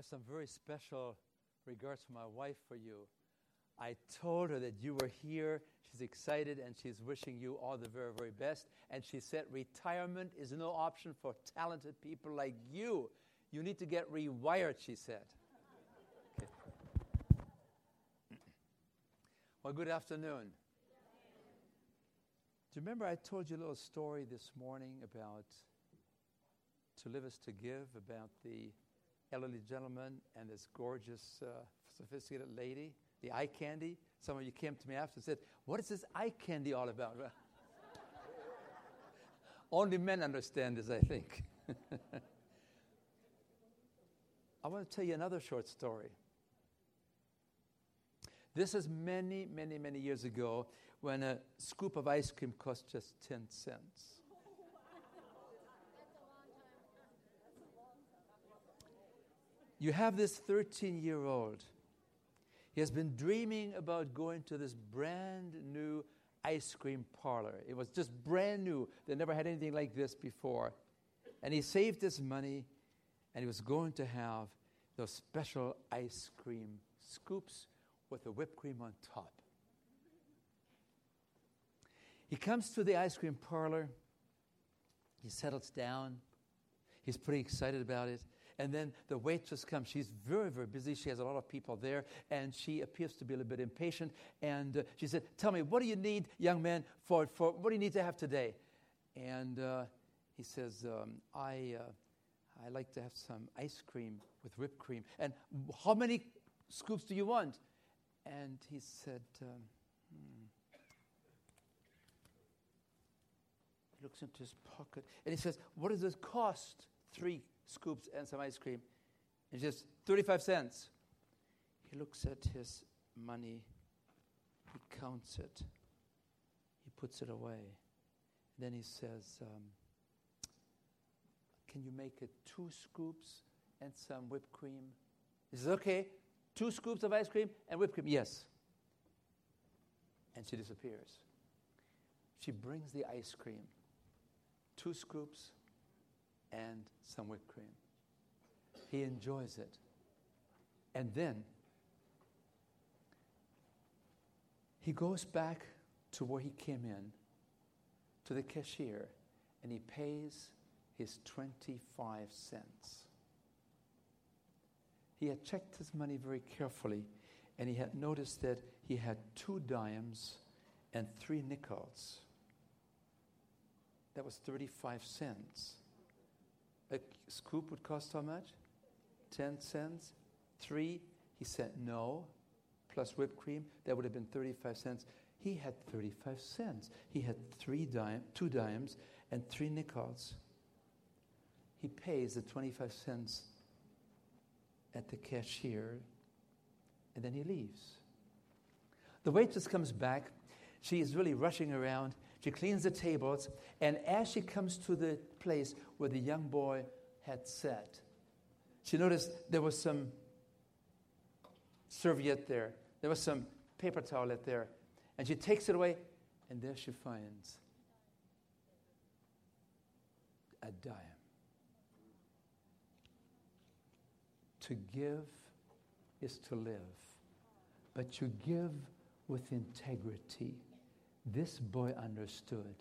have some very special regards from my wife for you. I told her that you were here. She's excited and she's wishing you all the very, very best. And she said, Retirement is no option for talented people like you. You need to get rewired, she said. Okay. Well, good afternoon. Do you remember I told you a little story this morning about to live is to give, about the elderly gentleman and this gorgeous, uh, sophisticated lady, the eye candy. Some of you came to me after and said, What is this eye candy all about? Only men understand this, I think. I want to tell you another short story. This is many, many, many years ago when a scoop of ice cream cost just 10 cents. You have this 13 year old. He has been dreaming about going to this brand new ice cream parlor. It was just brand new. They never had anything like this before. And he saved his money and he was going to have those special ice cream scoops with the whipped cream on top. He comes to the ice cream parlor. He settles down. He's pretty excited about it. And then the waitress comes. She's very, very busy. She has a lot of people there, and she appears to be a little bit impatient. And uh, she said, Tell me, what do you need, young man, for, for what do you need to have today? And uh, he says, um, I, uh, I like to have some ice cream with whipped cream. And how many scoops do you want? And he said, um, hmm. He looks into his pocket and he says, What does this cost? Three scoops and some ice cream. It's just 35 cents. He looks at his money, he counts it, he puts it away. Then he says, um, Can you make it two scoops and some whipped cream? He says, Okay, two scoops of ice cream and whipped cream. Yes. And she disappears. She brings the ice cream, two scoops and some whipped cream. He enjoys it. And then he goes back to where he came in, to the cashier, and he pays his 25 cents. He had checked his money very carefully, and he had noticed that he had two dimes and three nickels. That was 35 cents. A scoop would cost how much? 10 cents. Three, he said no, plus whipped cream, that would have been 35 cents. He had 35 cents. He had three dime, two dimes and three nickels. He pays the 25 cents at the cashier and then he leaves. The waitress comes back. She is really rushing around. She cleans the tables, and as she comes to the place where the young boy had sat, she noticed there was some serviette there, there was some paper towelette there, and she takes it away, and there she finds a dime. To give is to live, but you give with integrity. This boy understood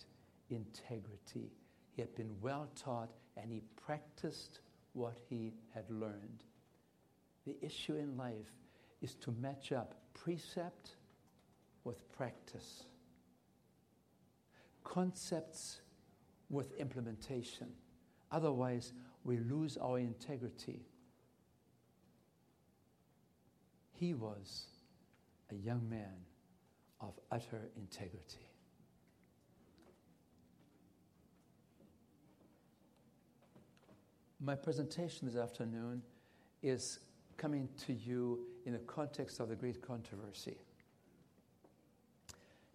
integrity. He had been well taught and he practiced what he had learned. The issue in life is to match up precept with practice, concepts with implementation. Otherwise, we lose our integrity. He was a young man of utter integrity. My presentation this afternoon is coming to you in the context of the great controversy.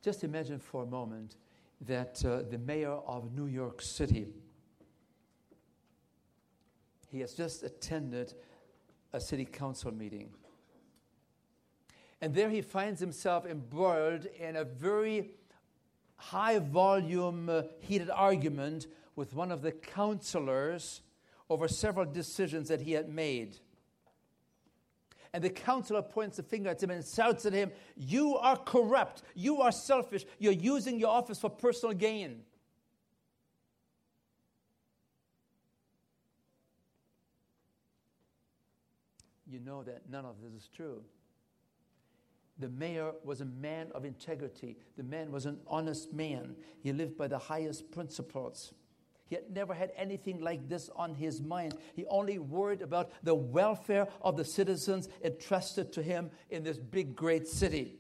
Just imagine for a moment that uh, the mayor of New York City he has just attended a city council meeting. And there he finds himself embroiled in a very high volume, uh, heated argument with one of the councilors over several decisions that he had made. And the counselor points the finger at him and shouts at him, You are corrupt. You are selfish. You're using your office for personal gain. You know that none of this is true. The mayor was a man of integrity. The man was an honest man. He lived by the highest principles. Had never had anything like this on his mind. He only worried about the welfare of the citizens entrusted to him in this big, great city.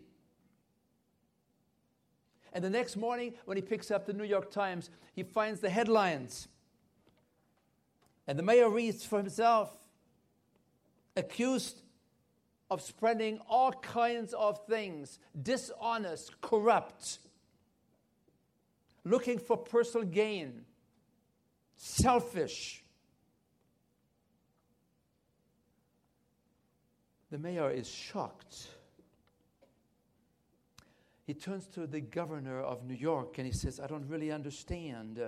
And the next morning, when he picks up the New York Times, he finds the headlines. And the mayor reads for himself accused of spreading all kinds of things dishonest, corrupt, looking for personal gain selfish. The mayor is shocked. He turns to the governor of New York and he says, I don't really understand.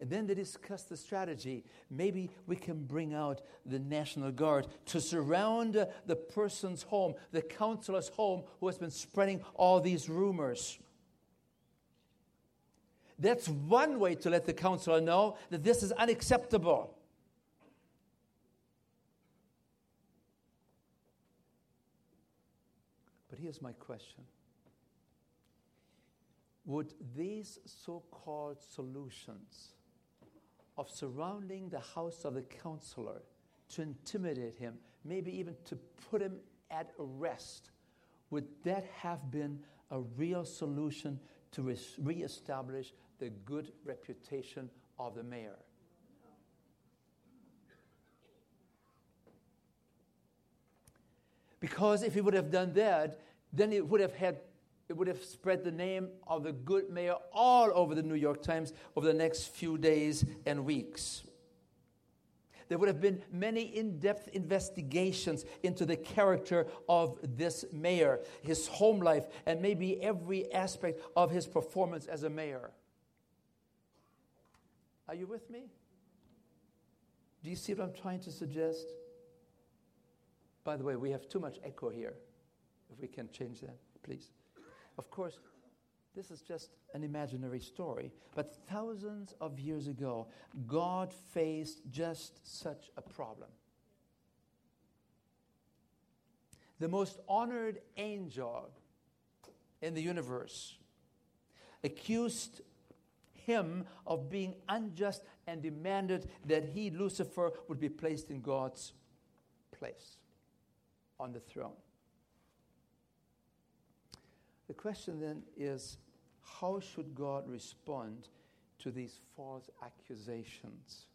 And then they discuss the strategy. Maybe we can bring out the National Guard to surround the person's home, the counselor's home, who has been spreading all these rumors. That's one way to let the counselor know that this is unacceptable. But here's my question Would these so called solutions of surrounding the house of the counselor to intimidate him, maybe even to put him at arrest, would that have been a real solution to re establish the good reputation of the mayor. Because if he would have done that, then it would have had it would have spread the name of the good mayor all over the New York Times over the next few days and weeks. There would have been many in depth investigations into the character of this mayor, his home life, and maybe every aspect of his performance as a mayor. Are you with me? Do you see what I'm trying to suggest? By the way, we have too much echo here. If we can change that, please. Of course, this is just an imaginary story, but thousands of years ago, God faced just such a problem. The most honored angel in the universe accused him of being unjust and demanded that he, Lucifer, would be placed in God's place on the throne. The question then is how should God respond to these false accusations?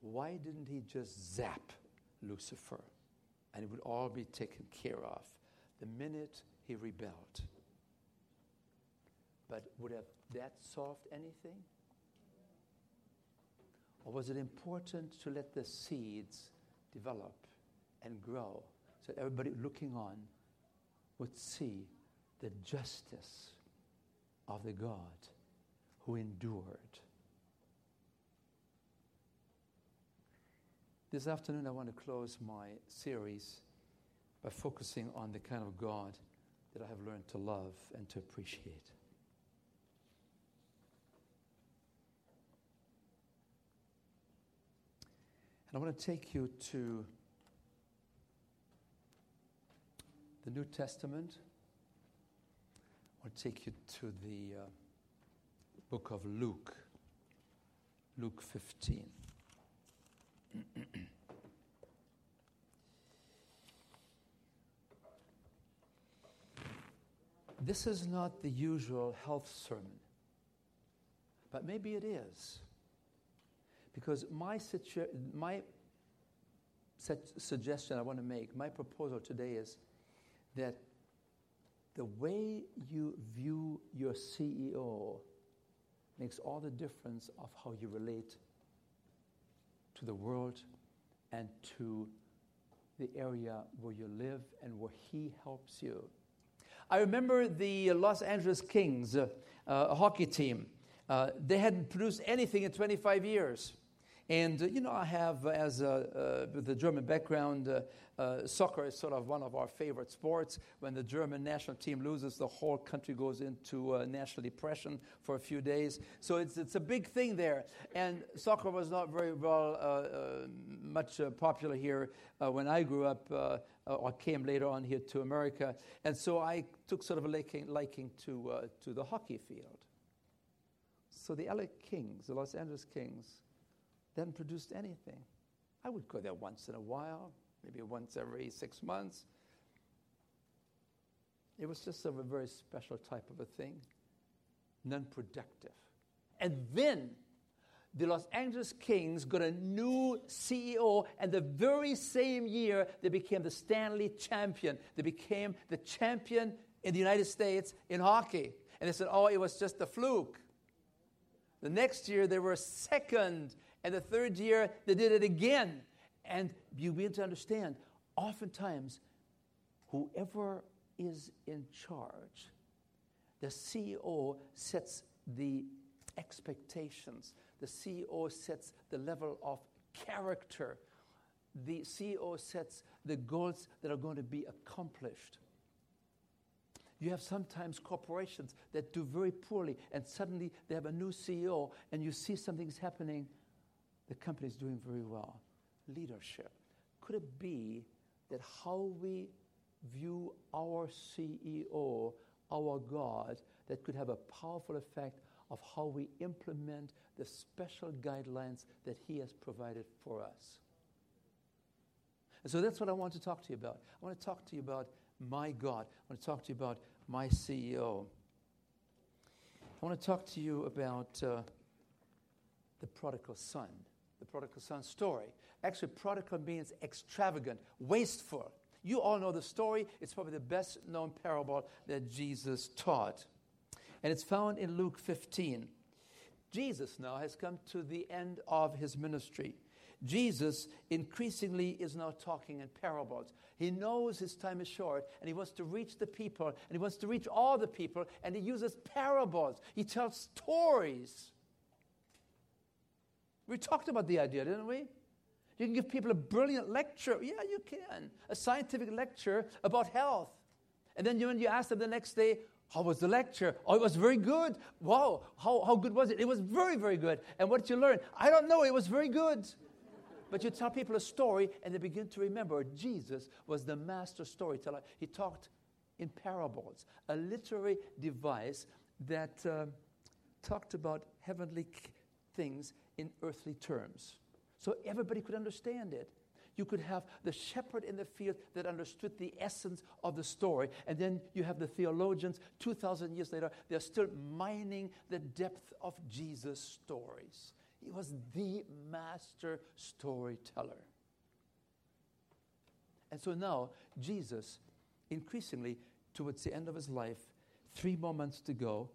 Why didn't he just zap Lucifer and it would all be taken care of the minute he rebelled? But would have that solved anything? Or was it important to let the seeds develop and grow so everybody looking on would see the justice of the God who endured? This afternoon, I want to close my series by focusing on the kind of God that I have learned to love and to appreciate. And I want to take you to the New Testament. I want to take you to the uh, book of Luke, Luke 15. this is not the usual health sermon, but maybe it is. Because my, situ- my suggestion I want to make, my proposal today is that the way you view your CEO makes all the difference of how you relate to the world and to the area where you live and where he helps you. I remember the Los Angeles Kings, uh, a hockey team. Uh, they hadn't produced anything in 25 years. And, uh, you know, I have, uh, as a, uh, a German background, uh, uh, soccer is sort of one of our favorite sports. When the German national team loses, the whole country goes into national depression for a few days. So it's, it's a big thing there. And soccer was not very well, much popular here when I grew up or came later on here to America. And so I took sort of a liking, liking to, to the hockey field. So the LA Kings, the Los Angeles Kings, hadn't produced anything. I would go there once in a while, maybe once every six months. It was just of a very special type of a thing, non productive. And then the Los Angeles Kings got a new CEO, and the very same year they became the Stanley champion. They became the champion in the United States in hockey. And they said, oh, it was just a fluke. The next year they were second and the third year, they did it again. And you begin to understand, oftentimes, whoever is in charge, the CEO sets the expectations, the CEO sets the level of character, the CEO sets the goals that are going to be accomplished. You have sometimes corporations that do very poorly, and suddenly they have a new CEO, and you see something's happening the company is doing very well. Leadership. Could it be that how we view our CEO, our God, that could have a powerful effect of how we implement the special guidelines that He has provided for us? And so that's what I want to talk to you about. I want to talk to you about my God. I want to talk to you about my CEO. I want to talk to you about uh, the prodigal son the prodigal son story. Actually, prodigal means extravagant, wasteful. You all know the story. It's probably the best known parable that Jesus taught. And it's found in Luke 15. Jesus now has come to the end of his ministry. Jesus increasingly is now talking in parables. He knows his time is short and he wants to reach the people and he wants to reach all the people and he uses parables. He tells stories we talked about the idea, didn't we? You can give people a brilliant lecture. Yeah, you can. A scientific lecture about health. And then when you ask them the next day, how was the lecture? Oh, it was very good. Wow, how, how good was it? It was very, very good. And what did you learn? I don't know, it was very good. But you tell people a story and they begin to remember Jesus was the master storyteller. He talked in parables, a literary device that uh, talked about heavenly things in earthly terms. So everybody could understand it. You could have the shepherd in the field that understood the essence of the story. And then you have the theologians, 2,000 years later, they're still mining the depth of Jesus' stories. He was the master storyteller. And so now, Jesus, increasingly, towards the end of his life, three more months to go,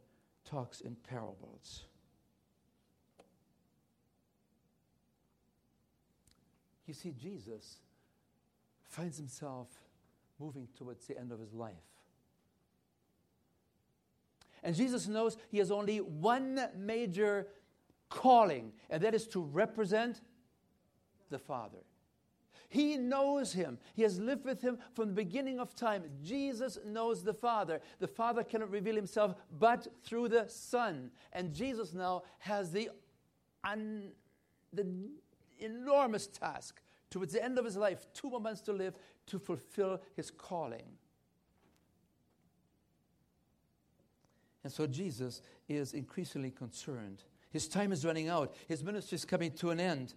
talks in parables. You see, Jesus finds himself moving towards the end of his life. And Jesus knows he has only one major calling, and that is to represent the Father. He knows him. He has lived with him from the beginning of time. Jesus knows the Father. The Father cannot reveal himself but through the Son. And Jesus now has the, un, the enormous task towards the end of his life, two more months to live, to fulfill his calling. And so Jesus is increasingly concerned. His time is running out, his ministry is coming to an end.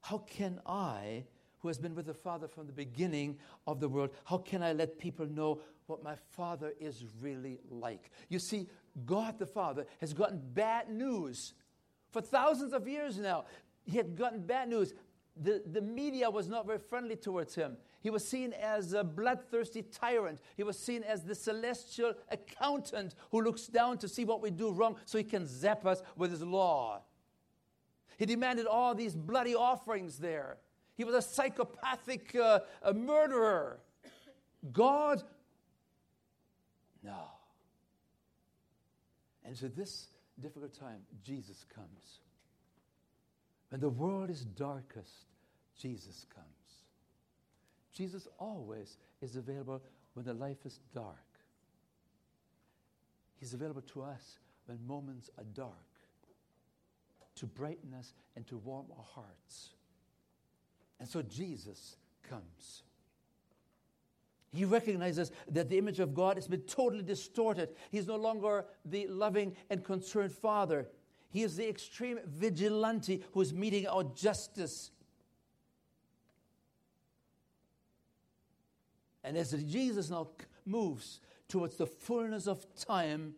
How can I, who has been with the Father from the beginning of the world, how can I let people know what my Father is really like? You see, God the Father has gotten bad news for thousands of years now. He had gotten bad news. The, the media was not very friendly towards him. He was seen as a bloodthirsty tyrant. He was seen as the celestial accountant who looks down to see what we do wrong so he can zap us with his law. He demanded all these bloody offerings there. He was a psychopathic uh, a murderer. God, no. And so, this difficult time, Jesus comes. When the world is darkest, Jesus comes. Jesus always is available when the life is dark. He's available to us when moments are dark to brighten us and to warm our hearts. And so Jesus comes. He recognizes that the image of God has been totally distorted. He's no longer the loving and concerned Father. He is the extreme vigilante who is meting out justice. And as Jesus now moves towards the fullness of time,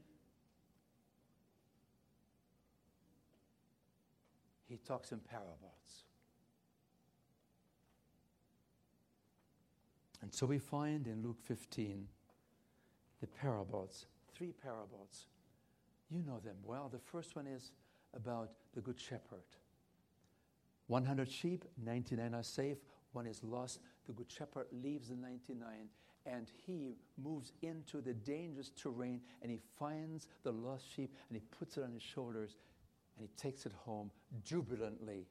he talks in parables. And so we find in Luke 15 the parables, three parables. You know them well. The first one is about the Good Shepherd. 100 sheep, 99 are safe, one is lost. The Good Shepherd leaves the 99 and he moves into the dangerous terrain and he finds the lost sheep and he puts it on his shoulders and he takes it home jubilantly.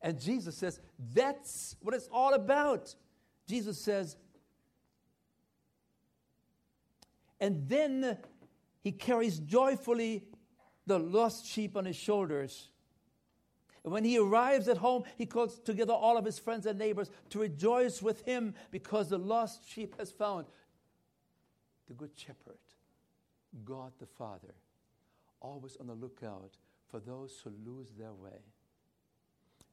And Jesus says, That's what it's all about. Jesus says, and then he carries joyfully the lost sheep on his shoulders. And when he arrives at home, he calls together all of his friends and neighbors to rejoice with him because the lost sheep has found the Good Shepherd, God the Father, always on the lookout for those who lose their way.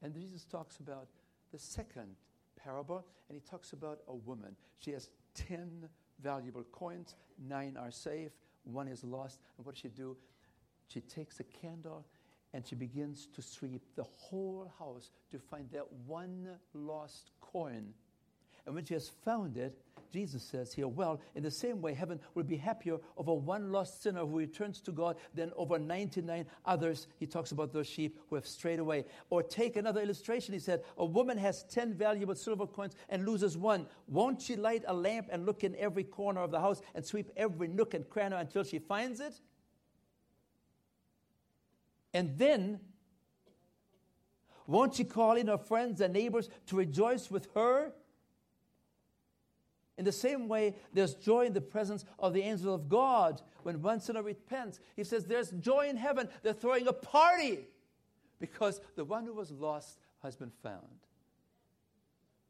And Jesus talks about the second parable, and he talks about a woman. She has 10 valuable coins, nine are safe, one is lost. And what does she do? She takes a candle and she begins to sweep the whole house to find that one lost coin. And when she has found it, Jesus says here, well, in the same way, heaven will be happier over one lost sinner who returns to God than over 99 others. He talks about those sheep who have strayed away. Or take another illustration. He said, A woman has 10 valuable silver coins and loses one. Won't she light a lamp and look in every corner of the house and sweep every nook and cranny until she finds it? And then, won't she call in her friends and neighbors to rejoice with her? In the same way, there's joy in the presence of the angel of God when one sinner repents. He says, There's joy in heaven. They're throwing a party because the one who was lost has been found.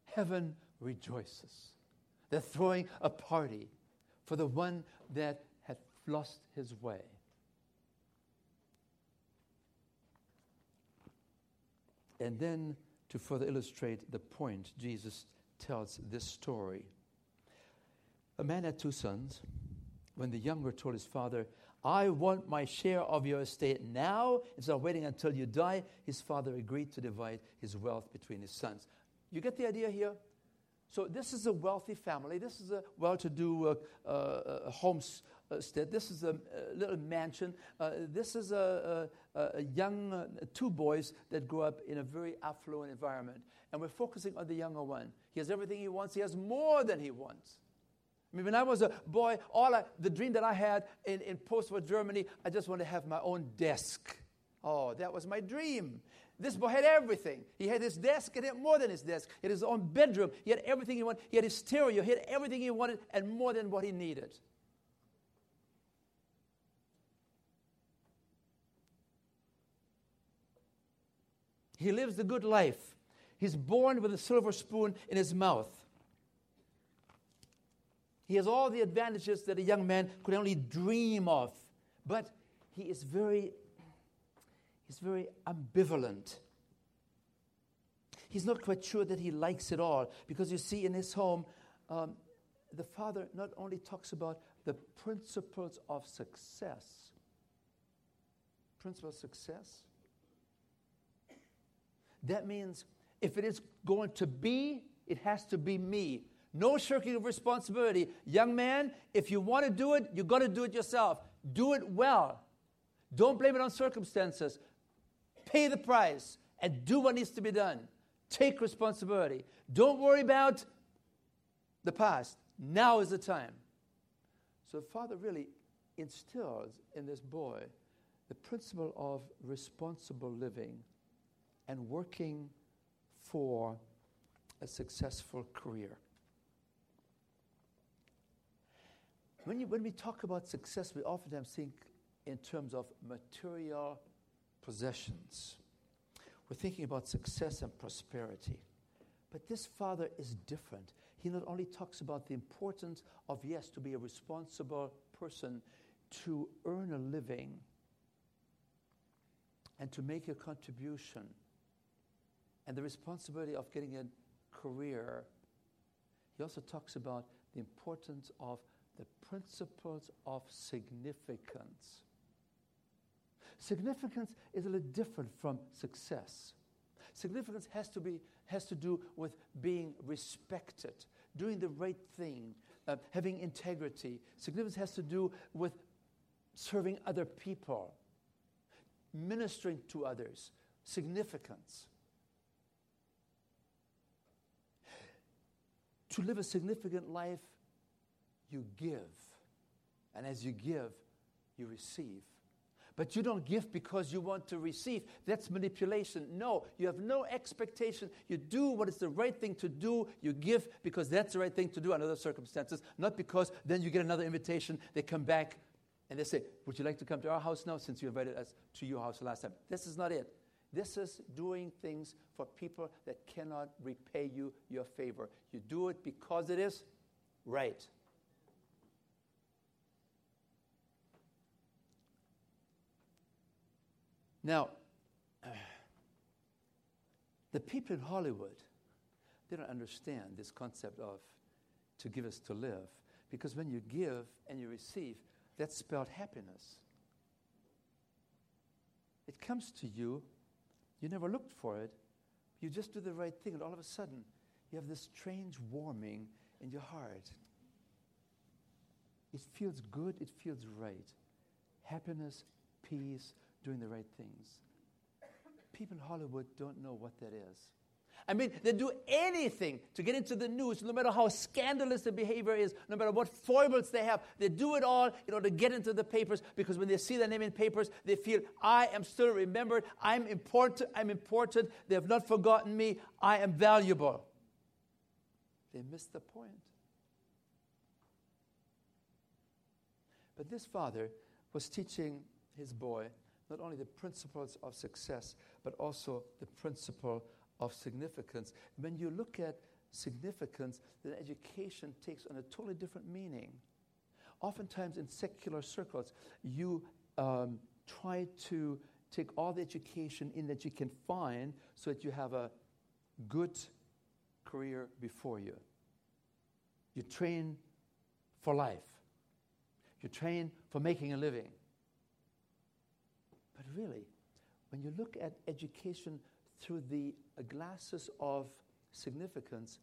Heaven rejoices. They're throwing a party for the one that had lost his way. And then, to further illustrate the point, Jesus tells this story. A man had two sons. When the younger told his father, I want my share of your estate now instead of waiting until you die, his father agreed to divide his wealth between his sons. You get the idea here? So, this is a wealthy family. This is a well to do uh, uh, homestead. This is a, a little mansion. Uh, this is a, a, a young, uh, two boys that grew up in a very affluent environment. And we're focusing on the younger one. He has everything he wants, he has more than he wants. I mean, when I was a boy, all I, the dream that I had in, in post war Germany, I just wanted to have my own desk. Oh, that was my dream. This boy had everything. He had his desk and he had more than his desk. He had his own bedroom. He had everything he wanted. He had his stereo. He had everything he wanted and more than what he needed. He lives the good life. He's born with a silver spoon in his mouth. He has all the advantages that a young man could only dream of. But he is very, he's very ambivalent. He's not quite sure that he likes it all because you see, in his home, um, the father not only talks about the principles of success, principles of success. That means if it is going to be, it has to be me. No shirking of responsibility. Young man, if you want to do it, you've got to do it yourself. Do it well. Don't blame it on circumstances. Pay the price and do what needs to be done. Take responsibility. Don't worry about the past. Now is the time. So, the Father really instills in this boy the principle of responsible living and working for a successful career. When, you, when we talk about success, we oftentimes think in terms of material possessions. We're thinking about success and prosperity. But this father is different. He not only talks about the importance of, yes, to be a responsible person, to earn a living, and to make a contribution, and the responsibility of getting a career. He also talks about the importance of the principles of significance. Significance is a little different from success. Significance has to, be, has to do with being respected, doing the right thing, uh, having integrity. Significance has to do with serving other people, ministering to others. Significance. To live a significant life, you give. And as you give, you receive. But you don't give because you want to receive. That's manipulation. No, you have no expectation. You do what is the right thing to do. You give because that's the right thing to do under those circumstances, not because then you get another invitation. They come back and they say, Would you like to come to our house now since you invited us to your house last time? This is not it. This is doing things for people that cannot repay you your favor. You do it because it is right. Now, the people in Hollywood, they don't understand this concept of to give us to live. Because when you give and you receive, that's spelled happiness. It comes to you, you never looked for it, you just do the right thing, and all of a sudden, you have this strange warming in your heart. It feels good, it feels right. Happiness, peace, doing the right things. People in Hollywood don't know what that is. I mean, they do anything to get into the news, no matter how scandalous the behavior is, no matter what foibles they have. They do it all in order to get into the papers because when they see their name in papers, they feel, I am still remembered. I'm important. I'm important. They have not forgotten me. I am valuable. They miss the point. But this father was teaching his boy not only the principles of success, but also the principle of significance. When you look at significance, then education takes on a totally different meaning. Oftentimes in secular circles, you um, try to take all the education in that you can find so that you have a good career before you. You train for life. You train for making a living. Really, when you look at education through the glasses of significance,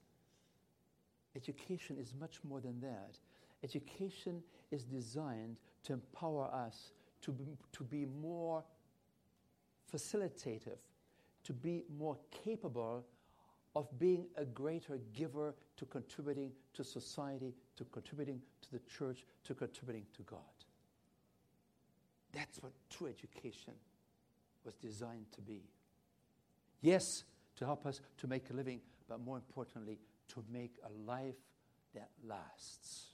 education is much more than that. Education is designed to empower us to be, to be more facilitative, to be more capable of being a greater giver to contributing to society, to contributing to the church, to contributing to God. That's what true education was designed to be. Yes, to help us to make a living, but more importantly, to make a life that lasts.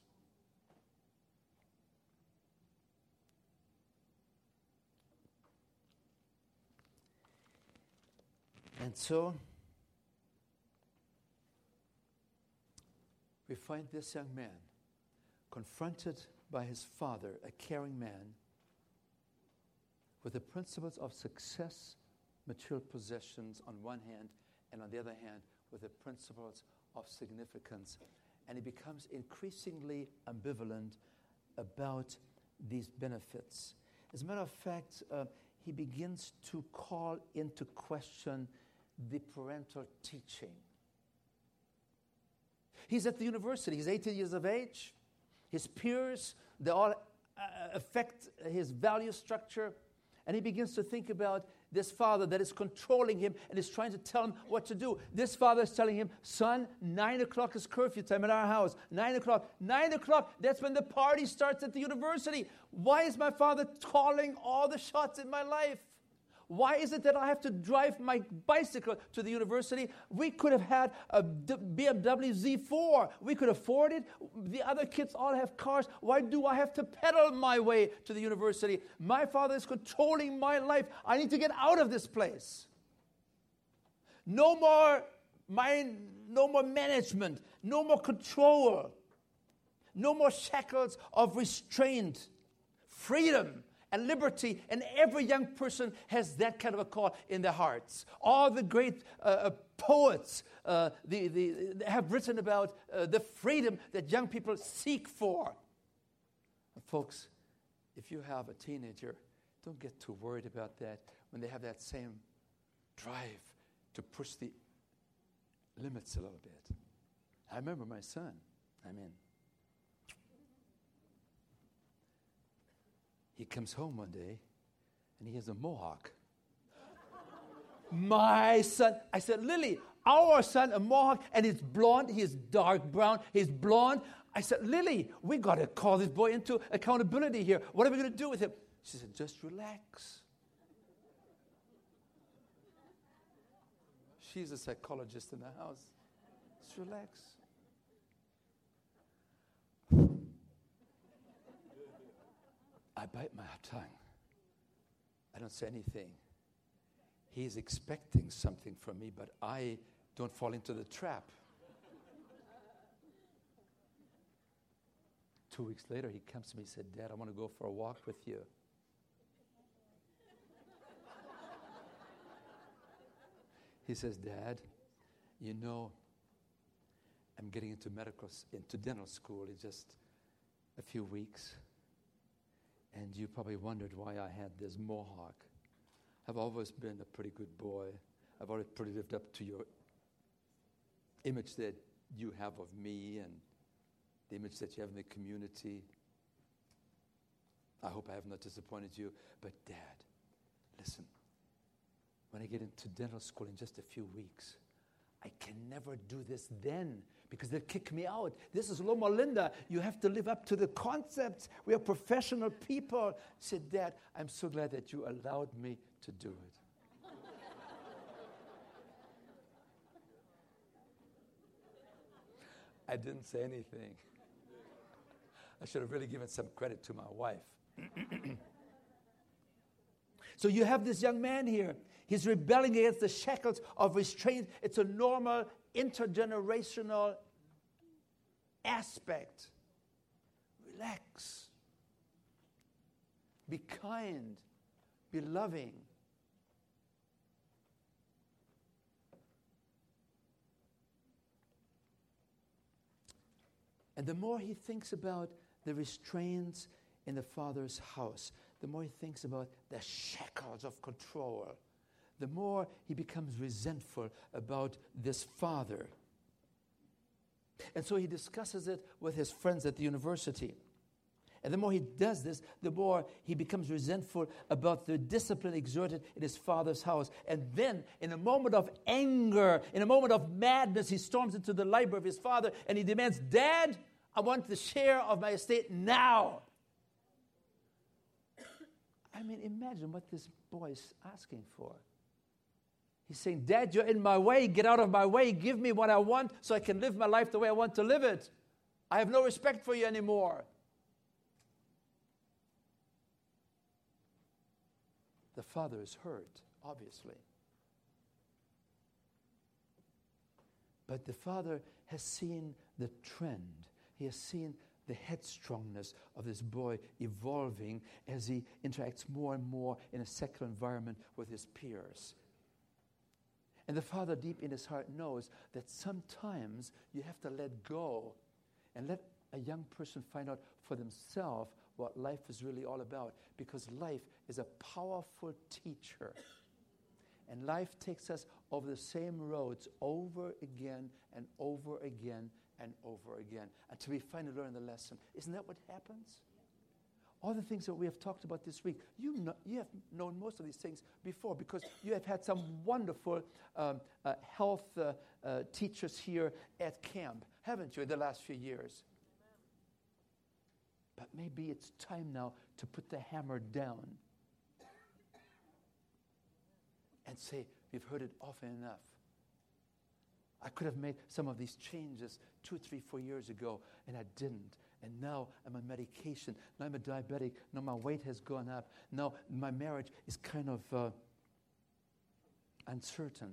And so, we find this young man confronted by his father, a caring man, with the principles of success, material possessions on one hand, and on the other hand, with the principles of significance. And he becomes increasingly ambivalent about these benefits. As a matter of fact, uh, he begins to call into question the parental teaching. He's at the university, he's 18 years of age. His peers, they all uh, affect his value structure. And he begins to think about this father that is controlling him and is trying to tell him what to do. This father is telling him, Son, nine o'clock is curfew time at our house. Nine o'clock. Nine o'clock, that's when the party starts at the university. Why is my father calling all the shots in my life? Why is it that I have to drive my bicycle to the university? We could have had a BMW Z4. We could afford it. The other kids all have cars. Why do I have to pedal my way to the university? My father is controlling my life. I need to get out of this place. No more mind, no more management, no more control, no more shackles of restraint, freedom and liberty. And every young person has that kind of a call in their hearts. All the great uh, uh, poets uh, the, the, have written about uh, the freedom that young people seek for. And folks, if you have a teenager, don't get too worried about that when they have that same drive to push the limits a little bit. I remember my son. I mean, he comes home one day and he has a mohawk. my son, I said, Lily, our son, a mohawk, and he's blonde, he's dark brown, he's blonde. I said, Lily, we got to call this boy into accountability here. What are we going to do with him? She said, just relax. She's a psychologist in the house. Just relax. I bite my tongue. I don't say anything. He's expecting something from me, but I don't fall into the trap. Two weeks later, he comes to me and said, Dad, I want to go for a walk with you. He says, Dad, you know, I'm getting into medical, into dental school in just a few weeks. And you probably wondered why I had this mohawk. I've always been a pretty good boy. I've always pretty lived up to your image that you have of me and the image that you have in the community. I hope I have not disappointed you. But, Dad, listen, when I get into dental school in just a few weeks. I can never do this then because they'll kick me out. This is Loma Linda. You have to live up to the concepts. We are professional people. Said, Dad, I'm so glad that you allowed me to do it. I didn't say anything. I should have really given some credit to my wife. so you have this young man here. He's rebelling against the shackles of restraint. It's a normal intergenerational aspect. Relax. Be kind. Be loving. And the more he thinks about the restraints in the Father's house, the more he thinks about the shackles of control the more he becomes resentful about this father. And so he discusses it with his friends at the university. And the more he does this, the more he becomes resentful about the discipline exerted in his father's house. And then, in a moment of anger, in a moment of madness, he storms into the library of his father and he demands, Dad, I want the share of my estate now. I mean, imagine what this boy is asking for. He's saying, Dad, you're in my way. Get out of my way. Give me what I want so I can live my life the way I want to live it. I have no respect for you anymore. The father is hurt, obviously. But the father has seen the trend. He has seen the headstrongness of this boy evolving as he interacts more and more in a secular environment with his peers. And the father, deep in his heart, knows that sometimes you have to let go and let a young person find out for themselves what life is really all about because life is a powerful teacher. And life takes us over the same roads over again and over again and over again until we finally learn the lesson. Isn't that what happens? all the things that we have talked about this week, you, know, you have known most of these things before because you have had some wonderful um, uh, health uh, uh, teachers here at camp, haven't you, in the last few years? But maybe it's time now to put the hammer down and say, We've heard it often enough. I could have made some of these changes two, three, four years ago, and I didn't. And now I'm on medication. Now I'm a diabetic. Now my weight has gone up. Now my marriage is kind of uh, uncertain.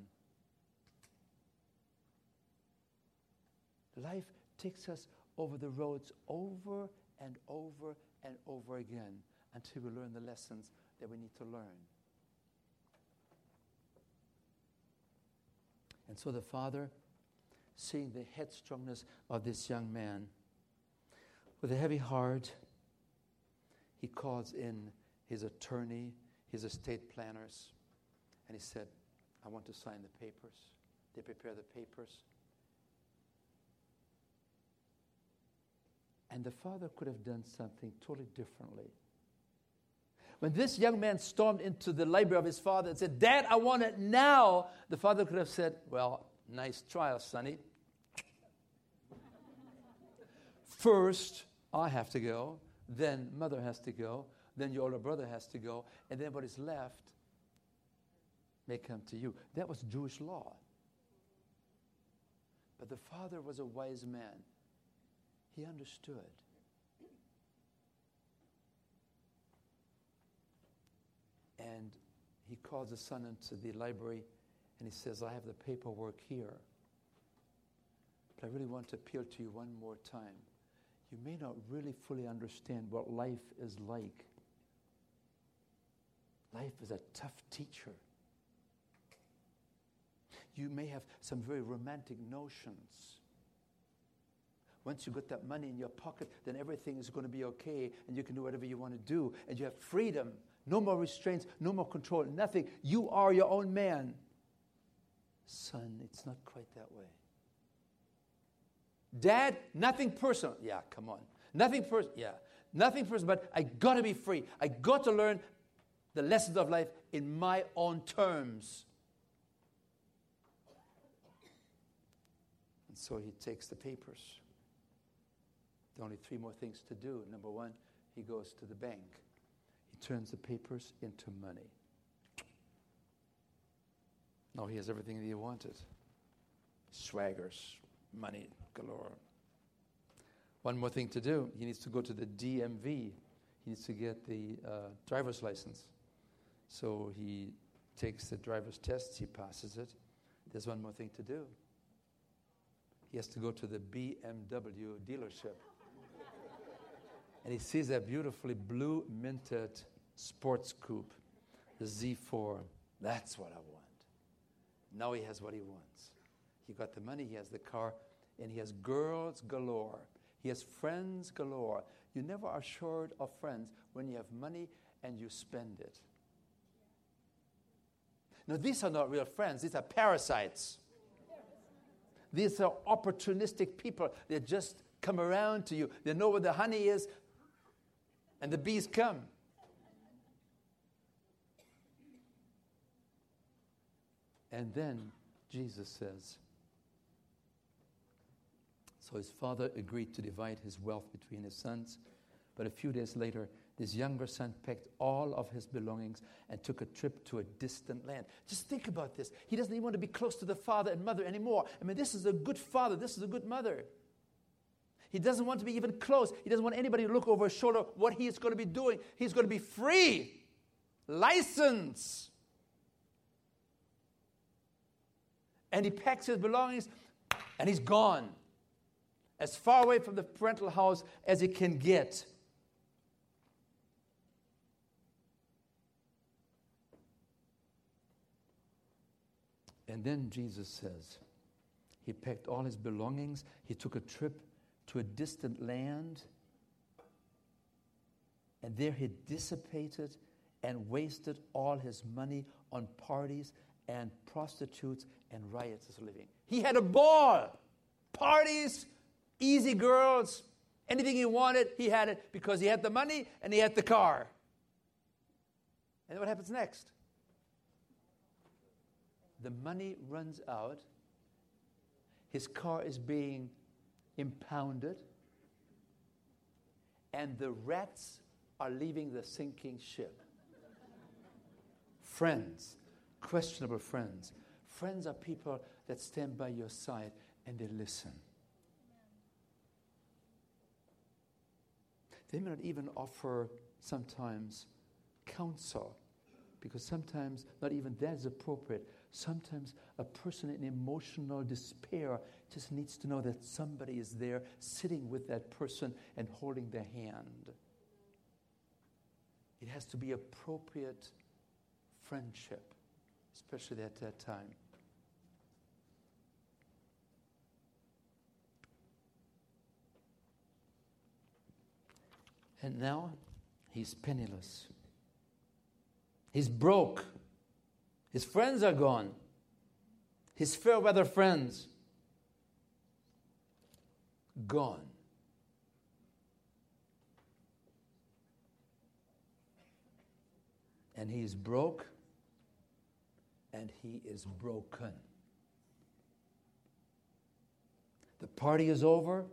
Life takes us over the roads over and over and over again until we learn the lessons that we need to learn. And so the father, seeing the headstrongness of this young man, with a heavy heart, he calls in his attorney, his estate planners, and he said, I want to sign the papers. They prepare the papers. And the father could have done something totally differently. When this young man stormed into the library of his father and said, Dad, I want it now, the father could have said, Well, nice trial, sonny. First, I have to go, then mother has to go, then your older brother has to go, and then what is left may come to you. That was Jewish law. But the father was a wise man. He understood. And he calls the son into the library and he says, I have the paperwork here. But I really want to appeal to you one more time. You may not really fully understand what life is like. Life is a tough teacher. You may have some very romantic notions. Once you got that money in your pocket, then everything is going to be okay and you can do whatever you want to do and you have freedom. No more restraints, no more control, nothing. You are your own man. Son, it's not quite that way. Dad, nothing personal. Yeah, come on. Nothing personal. Yeah, nothing personal, but I got to be free. I got to learn the lessons of life in my own terms. And so he takes the papers. There are only three more things to do. Number one, he goes to the bank he turns the papers into money. Now he has everything that he wanted swaggers, money galore. One more thing to do he needs to go to the DMV, he needs to get the uh, driver's license. So he takes the driver's test, he passes it. There's one more thing to do. He has to go to the BMW dealership and he sees that beautifully blue minted sports coupe, the Z4. That's what I want. Now he has what he wants. He got the money, he has the car, and he has girls galore. He has friends galore. You never are short of friends when you have money and you spend it. Now, these are not real friends, these are parasites. These are opportunistic people. They just come around to you. They know where the honey is, and the bees come. And then Jesus says, So his father agreed to divide his wealth between his sons. But a few days later, this younger son packed all of his belongings and took a trip to a distant land. Just think about this. He doesn't even want to be close to the father and mother anymore. I mean, this is a good father, this is a good mother. He doesn't want to be even close. He doesn't want anybody to look over his shoulder what he is going to be doing. He's going to be free, license. And he packs his belongings and he's gone as far away from the parental house as he can get. And then Jesus says, he packed all his belongings, he took a trip to a distant land. And there he dissipated and wasted all his money on parties and prostitutes and riotous living. He had a ball. Parties, easy girls, anything he wanted, he had it because he had the money and he had the car. And what happens next? The money runs out. His car is being impounded, and the rats are leaving the sinking ship. Friends, questionable friends. Friends are people that stand by your side and they listen. They may not even offer sometimes counsel because sometimes not even that is appropriate. Sometimes a person in emotional despair just needs to know that somebody is there sitting with that person and holding their hand. It has to be appropriate friendship, especially at that time. And now he's penniless. He's broke. His friends are gone. His fair weather friends gone. And he is broke and he is broken. The party is over.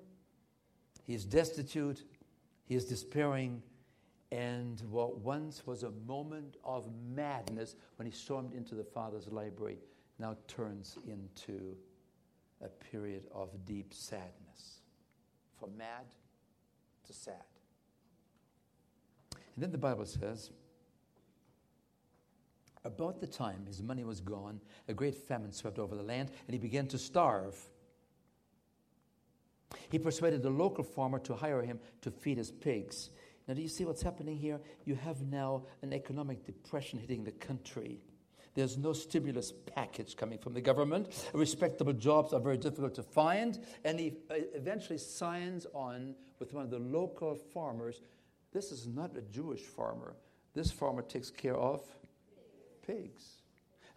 He is destitute. He is despairing. And what once was a moment of madness when he stormed into the Father's library now turns into a period of deep sadness. From mad to sad. And then the Bible says, about the time his money was gone, a great famine swept over the land, and he began to starve. He persuaded the local farmer to hire him to feed his pigs. Now, do you see what's happening here? You have now an economic depression hitting the country. There's no stimulus package coming from the government. Respectable jobs are very difficult to find. And he uh, eventually signs on with one of the local farmers. This is not a Jewish farmer. This farmer takes care of pigs.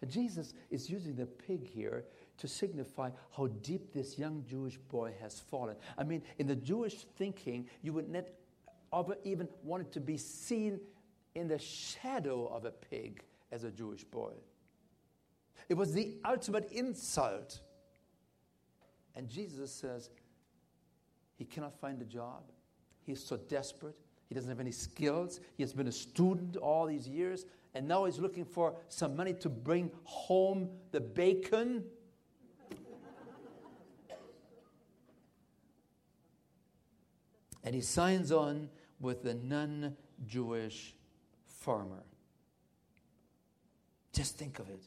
Jesus is using the pig here to signify how deep this young Jewish boy has fallen. I mean, in the Jewish thinking, you would not even want to be seen in the shadow of a pig as a Jewish boy. It was the ultimate insult. And Jesus says he cannot find a job. He's so desperate. He doesn't have any skills. He has been a student all these years, and now he's looking for some money to bring home the bacon And he signs on with the non Jewish farmer. Just think of it.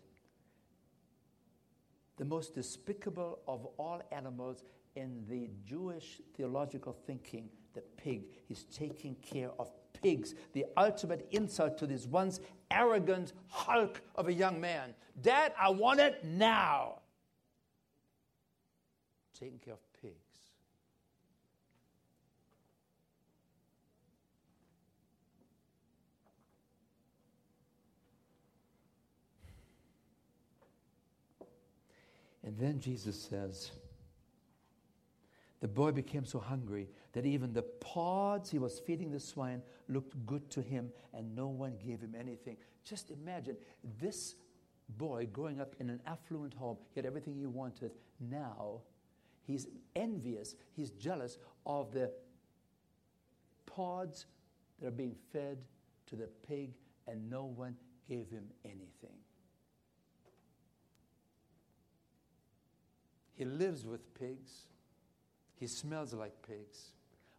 The most despicable of all animals in the Jewish theological thinking, the pig. He's taking care of pigs. The ultimate insult to this once arrogant hulk of a young man. Dad, I want it now. Taking care of And then Jesus says, the boy became so hungry that even the pods he was feeding the swine looked good to him and no one gave him anything. Just imagine this boy growing up in an affluent home, he had everything he wanted. Now he's envious, he's jealous of the pods that are being fed to the pig, and no one gave him anything. He lives with pigs. He smells like pigs.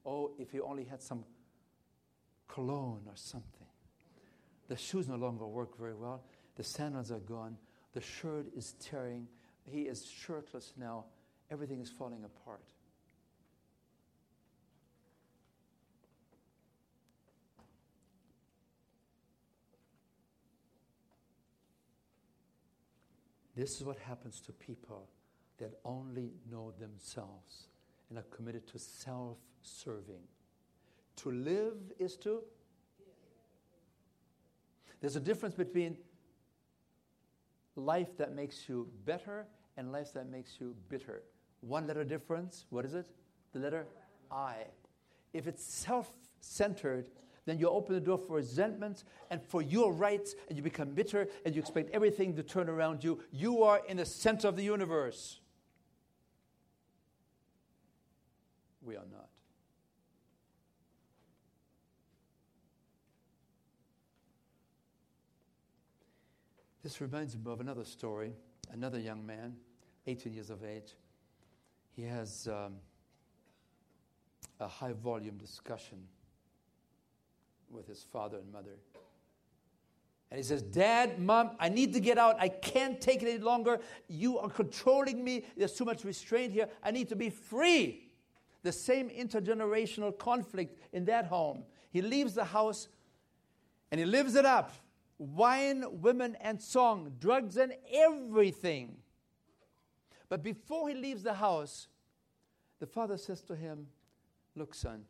Oh, if he only had some cologne or something. The shoes no longer work very well. The sandals are gone. The shirt is tearing. He is shirtless now. Everything is falling apart. This is what happens to people that only know themselves and are committed to self serving. To live is to. There's a difference between life that makes you better and life that makes you bitter. One letter difference, what is it? The letter I. If it's self centered, then you open the door for resentment and for your rights, and you become bitter and you expect everything to turn around you. You are in the center of the universe. We are not. This reminds me of another story. Another young man, 18 years of age, he has um, a high volume discussion with his father and mother. And he says, Dad, Mom, I need to get out. I can't take it any longer. You are controlling me. There's too much restraint here. I need to be free. The same intergenerational conflict in that home. He leaves the house and he lives it up wine, women, and song, drugs, and everything. But before he leaves the house, the father says to him, Look, son,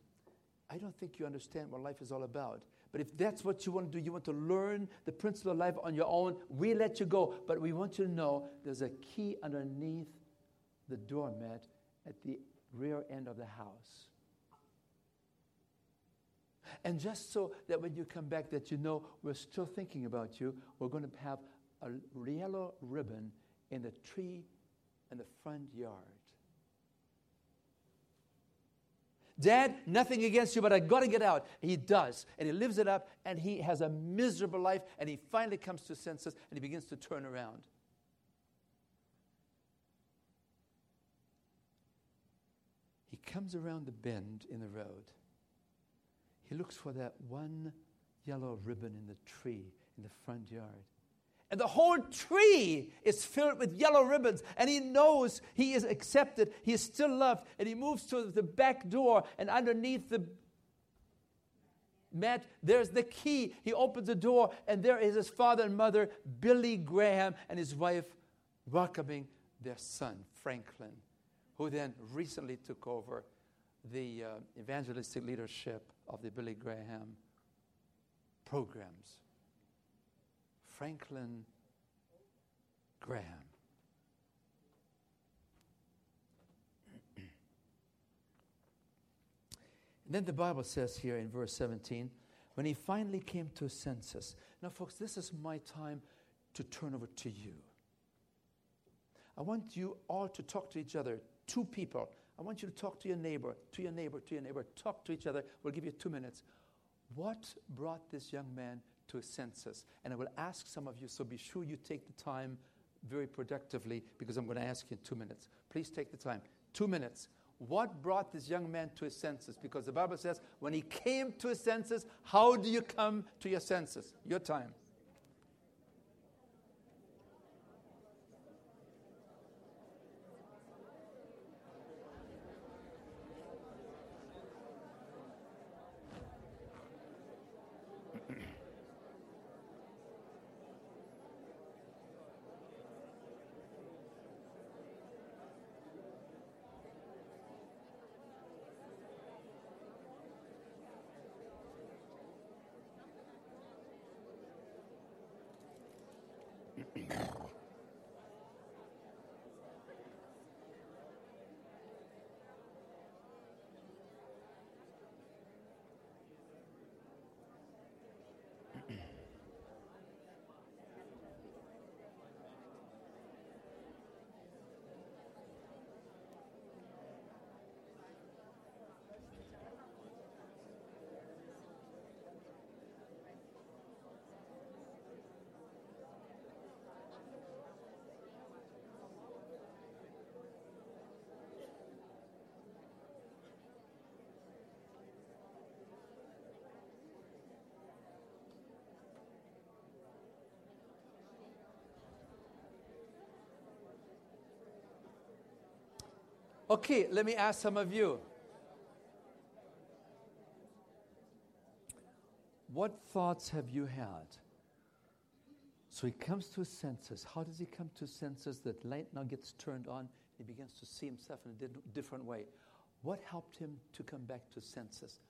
I don't think you understand what life is all about. But if that's what you want to do, you want to learn the principle of life on your own, we let you go. But we want you to know there's a key underneath the doormat at the rear end of the house. And just so that when you come back that you know we're still thinking about you, we're going to have a yellow ribbon in the tree in the front yard. Dad, nothing against you, but I got to get out. He does. And he lives it up, and he has a miserable life, and he finally comes to senses, and he begins to turn around. Comes around the bend in the road. He looks for that one yellow ribbon in the tree in the front yard. And the whole tree is filled with yellow ribbons. And he knows he is accepted, he is still loved. And he moves to the back door, and underneath the mat, there's the key. He opens the door, and there is his father and mother, Billy Graham, and his wife, welcoming their son, Franklin, who then recently took over the uh, evangelistic leadership of the Billy Graham programs. Franklin Graham. And then the Bible says here in verse 17, when he finally came to his senses. Now, folks, this is my time to turn over to you. I want you all to talk to each other, two people. I want you to talk to your neighbor, to your neighbor, to your neighbor. Talk to each other. We'll give you two minutes. What brought this young man to his senses? And I will ask some of you, so be sure you take the time very productively because I'm going to ask you in two minutes. Please take the time. Two minutes. What brought this young man to his senses? Because the Bible says, when he came to his senses, how do you come to your senses? Your time. Okay, let me ask some of you. What thoughts have you had? So he comes to his senses. How does he come to senses? That light now gets turned on. He begins to see himself in a different way. What helped him to come back to senses?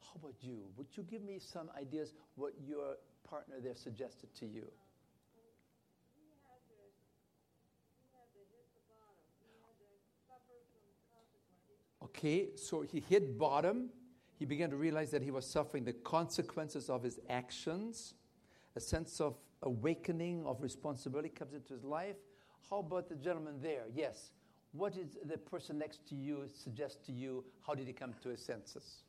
How about you? Would you give me some ideas what your partner there suggested to you? Okay, so he hit bottom. He began to realize that he was suffering the consequences of his actions. A sense of awakening of responsibility comes into his life. How about the gentleman there? Yes. What did the person next to you suggest to you? How did he come to his senses?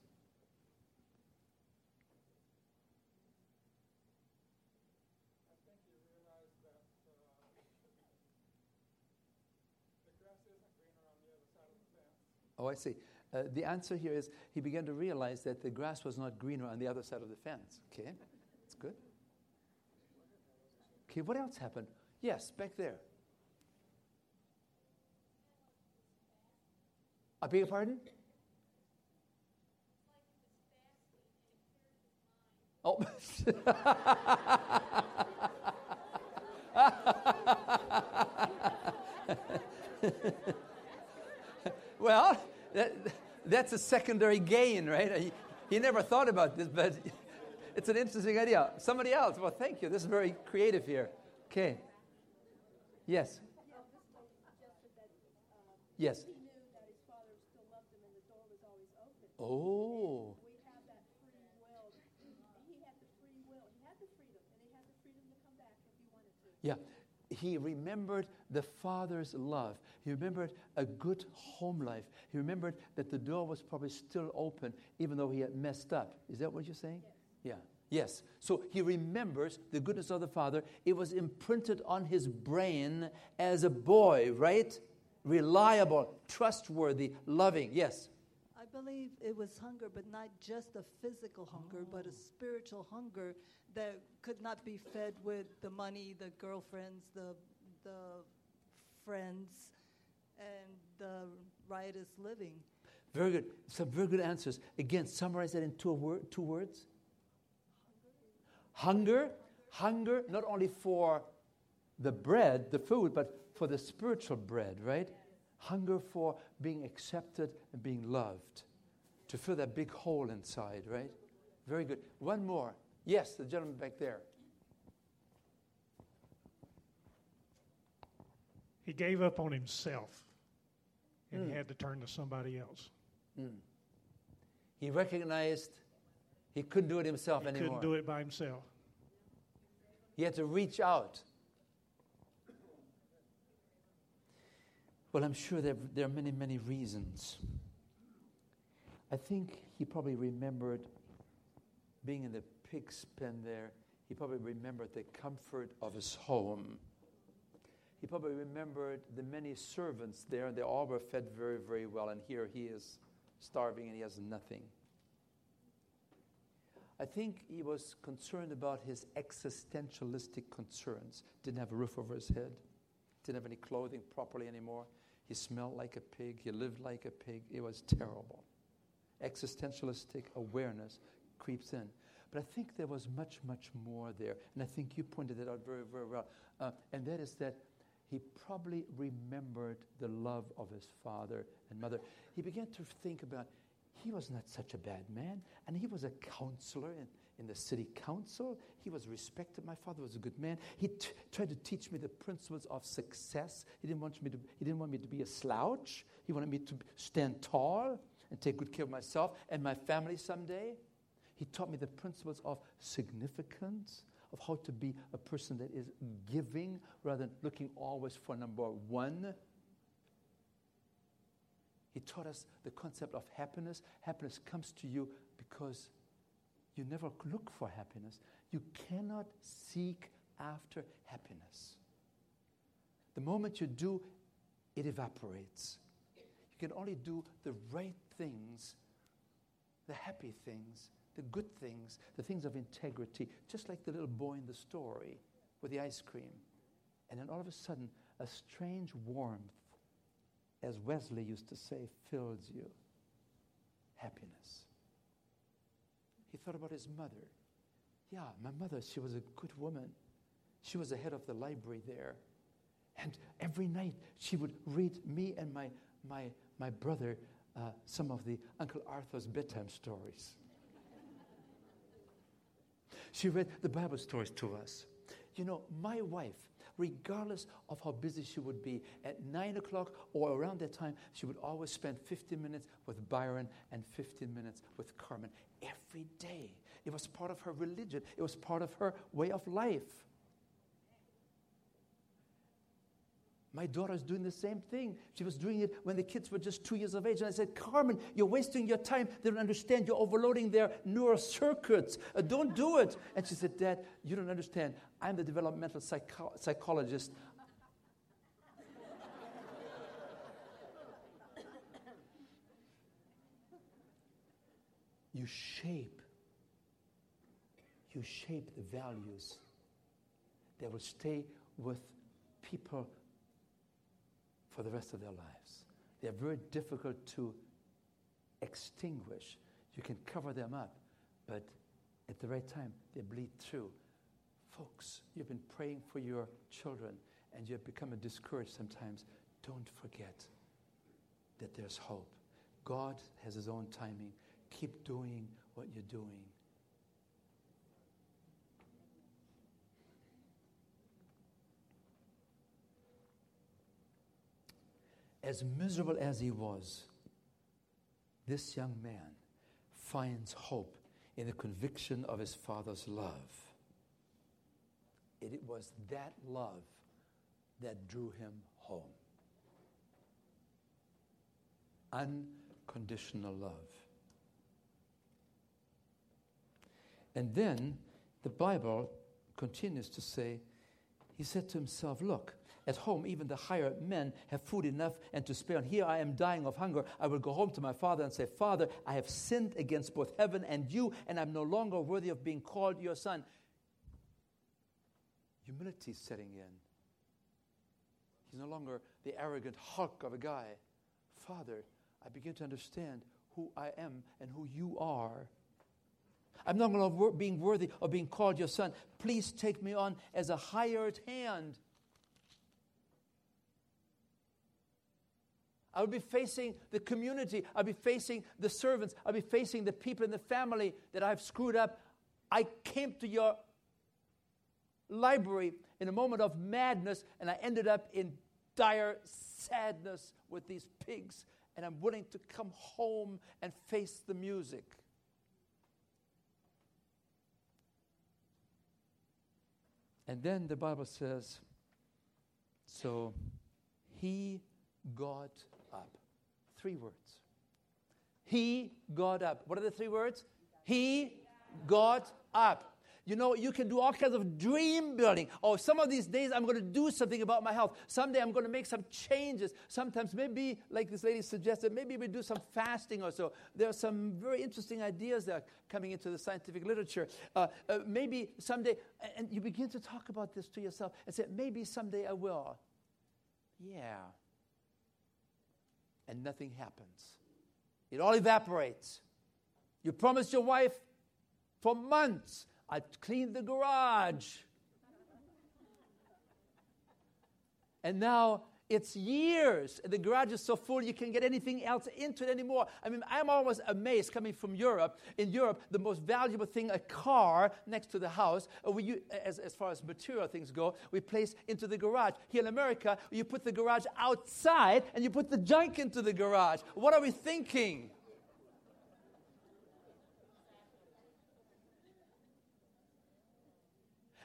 Oh, I see. Uh, the answer here is he began to realize that the grass was not greener on the other side of the fence. Okay, that's good. Okay, what else happened? Yes, back there. I beg your pardon? Oh. well, that, that's a secondary gain, right? He, he never thought about this, but it's an interesting idea. Somebody else. Well, thank you. This is very creative here. Okay. Yes. Yes. Oh. Yeah. He remembered the Father's love. He remembered a good home life. He remembered that the door was probably still open, even though he had messed up. Is that what you're saying? Yes. Yeah. Yes. So he remembers the goodness of the Father. It was imprinted on his brain as a boy, right? Reliable, trustworthy, loving. Yes. I believe it was hunger, but not just a physical hunger, oh. but a oh. spiritual hunger that could not be fed with the money, the girlfriends, the, the friends, and the riotous living. Very good. Some very good answers. Again, summarize that in two, word, two words. Hunger. Hunger, not only for the bread, the food, but for the spiritual bread, right? Hunger for being accepted and being loved. To fill that big hole inside, right? Very good. One more. Yes, the gentleman back there. He gave up on himself and mm. he had to turn to somebody else. Mm. He recognized he couldn't do it himself he anymore. couldn't do it by himself. He had to reach out. Well, I'm sure there, there are many, many reasons. I think he probably remembered being in the pig's pen there, he probably remembered the comfort of his home. He probably remembered the many servants there, and they all were fed very, very well. And here he is starving and he has nothing. I think he was concerned about his existentialistic concerns. Didn't have a roof over his head, didn't have any clothing properly anymore. He smelled like a pig, he lived like a pig. It was terrible. Existentialistic awareness creeps in. But I think there was much, much more there. And I think you pointed that out very, very well. Uh, and that is that he probably remembered the love of his father and mother. He began to think about he was not such a bad man, and he was a counselor in, in the city council. He was respected. My father was a good man. He t- tried to teach me the principles of success. He didn't, want me to, he didn't want me to be a slouch. He wanted me to stand tall and take good care of myself and my family someday. He taught me the principles of significance, of how to be a person that is giving rather than looking always for number one. He taught us the concept of happiness. Happiness comes to you because you never look for happiness. You cannot seek after happiness. The moment you do, it evaporates. You can only do the right things, the happy things, the good things, the things of integrity, just like the little boy in the story with the ice cream. And then all of a sudden, a strange warmth, as Wesley used to say, fills you. Happiness. He thought about his mother. Yeah, my mother, she was a good woman. She was the head of the library there. And every night she would read me and my, my, my brother uh, some of the Uncle Arthur's bedtime stories. She read the Bible stories to us. You know, my wife, regardless of how busy she would be, at 9 o'clock or around that time, she would always spend 15 minutes with Byron and 15 minutes with Carmen every day. It was part of her religion, it was part of her way of life. My daughter is doing the same thing. She was doing it when the kids were just two years of age. And I said, Carmen, you're wasting your time. They don't understand. You're overloading their neural circuits. Uh, don't do it. And she said, Dad, you don't understand. I'm the developmental psycho- psychologist. you shape you shape the values that will stay with people for the rest of their lives. They're very difficult to extinguish. You can cover them up, but at the right time, they bleed through. Folks, you've been praying for your children and you've become discouraged sometimes. Don't forget that there's hope. God has His own timing. Keep doing what you're doing. As miserable as he was, this young man finds hope in the conviction of his father's love. It was that love that drew him home. Unconditional love. And then the Bible continues to say, he said to himself, Look, at home, even the hired men have food enough and to spare. And here I am dying of hunger. I will go home to my father and say, Father, I have sinned against both heaven and you, and I'm no longer worthy of being called your son. Humility is setting in. He's no longer the arrogant hulk of a guy. Father, I begin to understand who I am and who you are. I'm not going longer being worthy of being called your son. Please take me on as a hired hand. I'll be facing the community. I'll be facing the servants. I'll be facing the people in the family that I've screwed up. I came to your library in a moment of madness and I ended up in dire sadness with these pigs, and I'm willing to come home and face the music. And then the Bible says, so he got. Three words. He got up. What are the three words? He got up. You know, you can do all kinds of dream building. Oh, some of these days I'm going to do something about my health. Someday I'm going to make some changes. Sometimes, maybe, like this lady suggested, maybe we do some fasting or so. There are some very interesting ideas that are coming into the scientific literature. Uh, uh, maybe someday, and you begin to talk about this to yourself and say, maybe someday I will. Yeah and nothing happens. It all evaporates. You promised your wife for months, I'd clean the garage. and now it's years. The garage is so full you can't get anything else into it anymore. I mean, I'm always amazed coming from Europe. In Europe, the most valuable thing, a car next to the house, uh, we, as, as far as material things go, we place into the garage. Here in America, you put the garage outside and you put the junk into the garage. What are we thinking?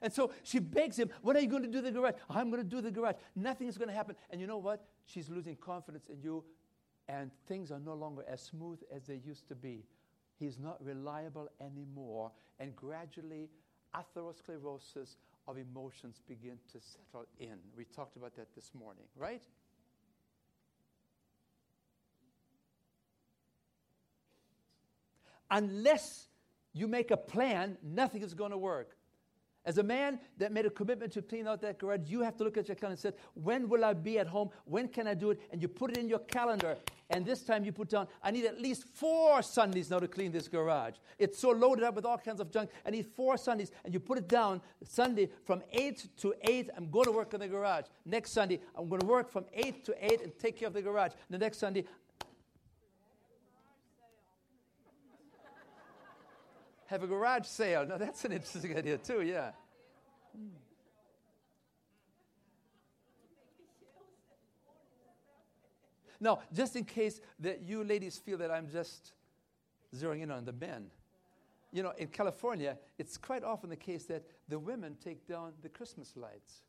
And so she begs him, When are you going to do the garage? I'm going to do the garage. Nothing is going to happen. And you know what? She's losing confidence in you, and things are no longer as smooth as they used to be. He's not reliable anymore. And gradually, atherosclerosis of emotions begin to settle in. We talked about that this morning, right? Unless you make a plan, nothing is going to work. As a man that made a commitment to clean out that garage, you have to look at your calendar and say, When will I be at home? When can I do it? And you put it in your calendar. And this time you put down, I need at least four Sundays now to clean this garage. It's so loaded up with all kinds of junk. I need four Sundays. And you put it down Sunday from 8 to 8, I'm going to work in the garage. Next Sunday, I'm going to work from 8 to 8 and take care of the garage. The next Sunday, have a garage sale. Now, that's an interesting idea, too, yeah. Hmm. Now, just in case that you ladies feel that I'm just zeroing in on the men, you know, in California, it's quite often the case that the women take down the Christmas lights.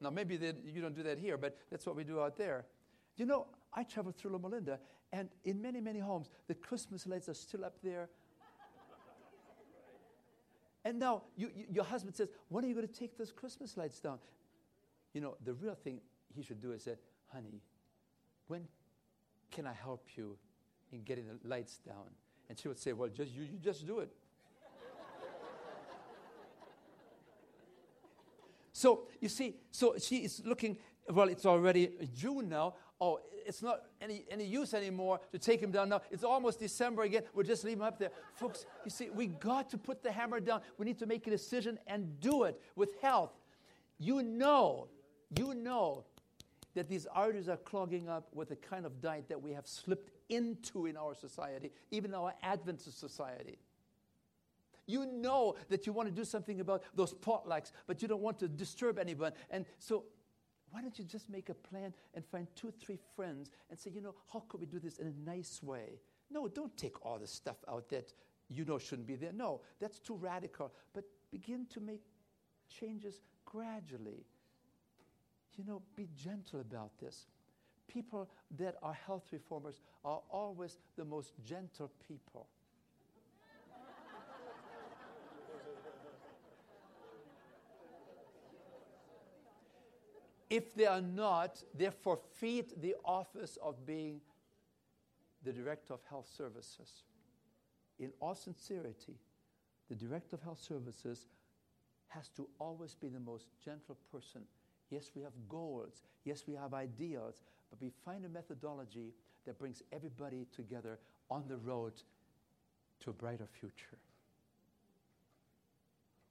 Now, maybe you don't do that here, but that's what we do out there. You know, I traveled through Loma Linda, and in many, many homes, the Christmas lights are still up there and now you, you, your husband says, When are you going to take those Christmas lights down? You know, the real thing he should do is say, Honey, when can I help you in getting the lights down? And she would say, Well, just you, you just do it. so you see, so she is looking, well, it's already June now. Oh, it's not any, any use anymore to take him down now. It's almost December again. We'll just leave him up there. Folks, you see, we got to put the hammer down. We need to make a decision and do it with health. You know, you know that these arteries are clogging up with the kind of diet that we have slipped into in our society, even our Adventist society. You know that you want to do something about those potlucks, but you don't want to disturb anyone. And so, why don't you just make a plan and find two or three friends and say, you know, how could we do this in a nice way? No, don't take all the stuff out that you know shouldn't be there. No, that's too radical. But begin to make changes gradually. You know, be gentle about this. People that are health reformers are always the most gentle people. If they are not, they forfeit the office of being the director of health services. In all sincerity, the director of health services has to always be the most gentle person. Yes, we have goals. Yes, we have ideals. But we find a methodology that brings everybody together on the road to a brighter future.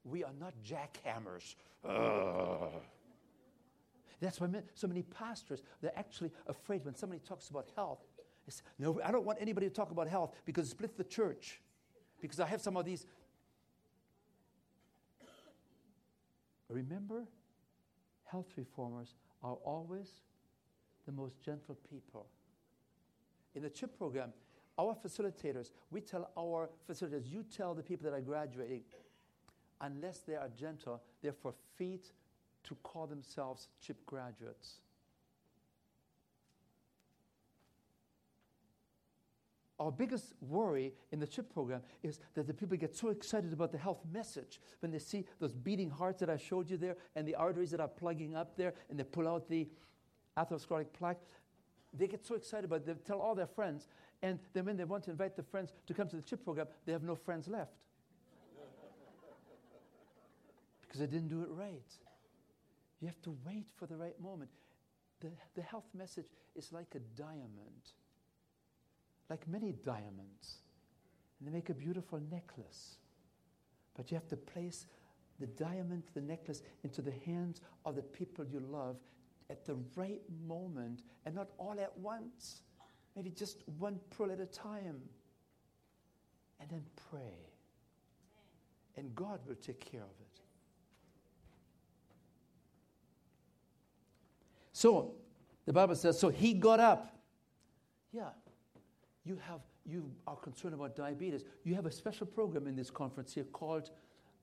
We are not jackhammers. Ugh. That's why so many pastors, they're actually afraid when somebody talks about health. Say, no, I don't want anybody to talk about health because it splits the church. Because I have some of these. Remember, health reformers are always the most gentle people. In the CHIP program, our facilitators, we tell our facilitators, you tell the people that are graduating, unless they are gentle, they forfeit to call themselves CHIP graduates. Our biggest worry in the CHIP program is that the people get so excited about the health message when they see those beating hearts that I showed you there and the arteries that are plugging up there and they pull out the atherosclerotic plaque. They get so excited about it, they tell all their friends, and then when they want to invite the friends to come to the CHIP program, they have no friends left. because they didn't do it right. You have to wait for the right moment. The, the health message is like a diamond, like many diamonds. And they make a beautiful necklace. But you have to place the diamond, the necklace, into the hands of the people you love at the right moment and not all at once. Maybe just one pearl at a time. And then pray. And God will take care of it. So the Bible says, so he got up. Yeah, you have you are concerned about diabetes. You have a special program in this conference here called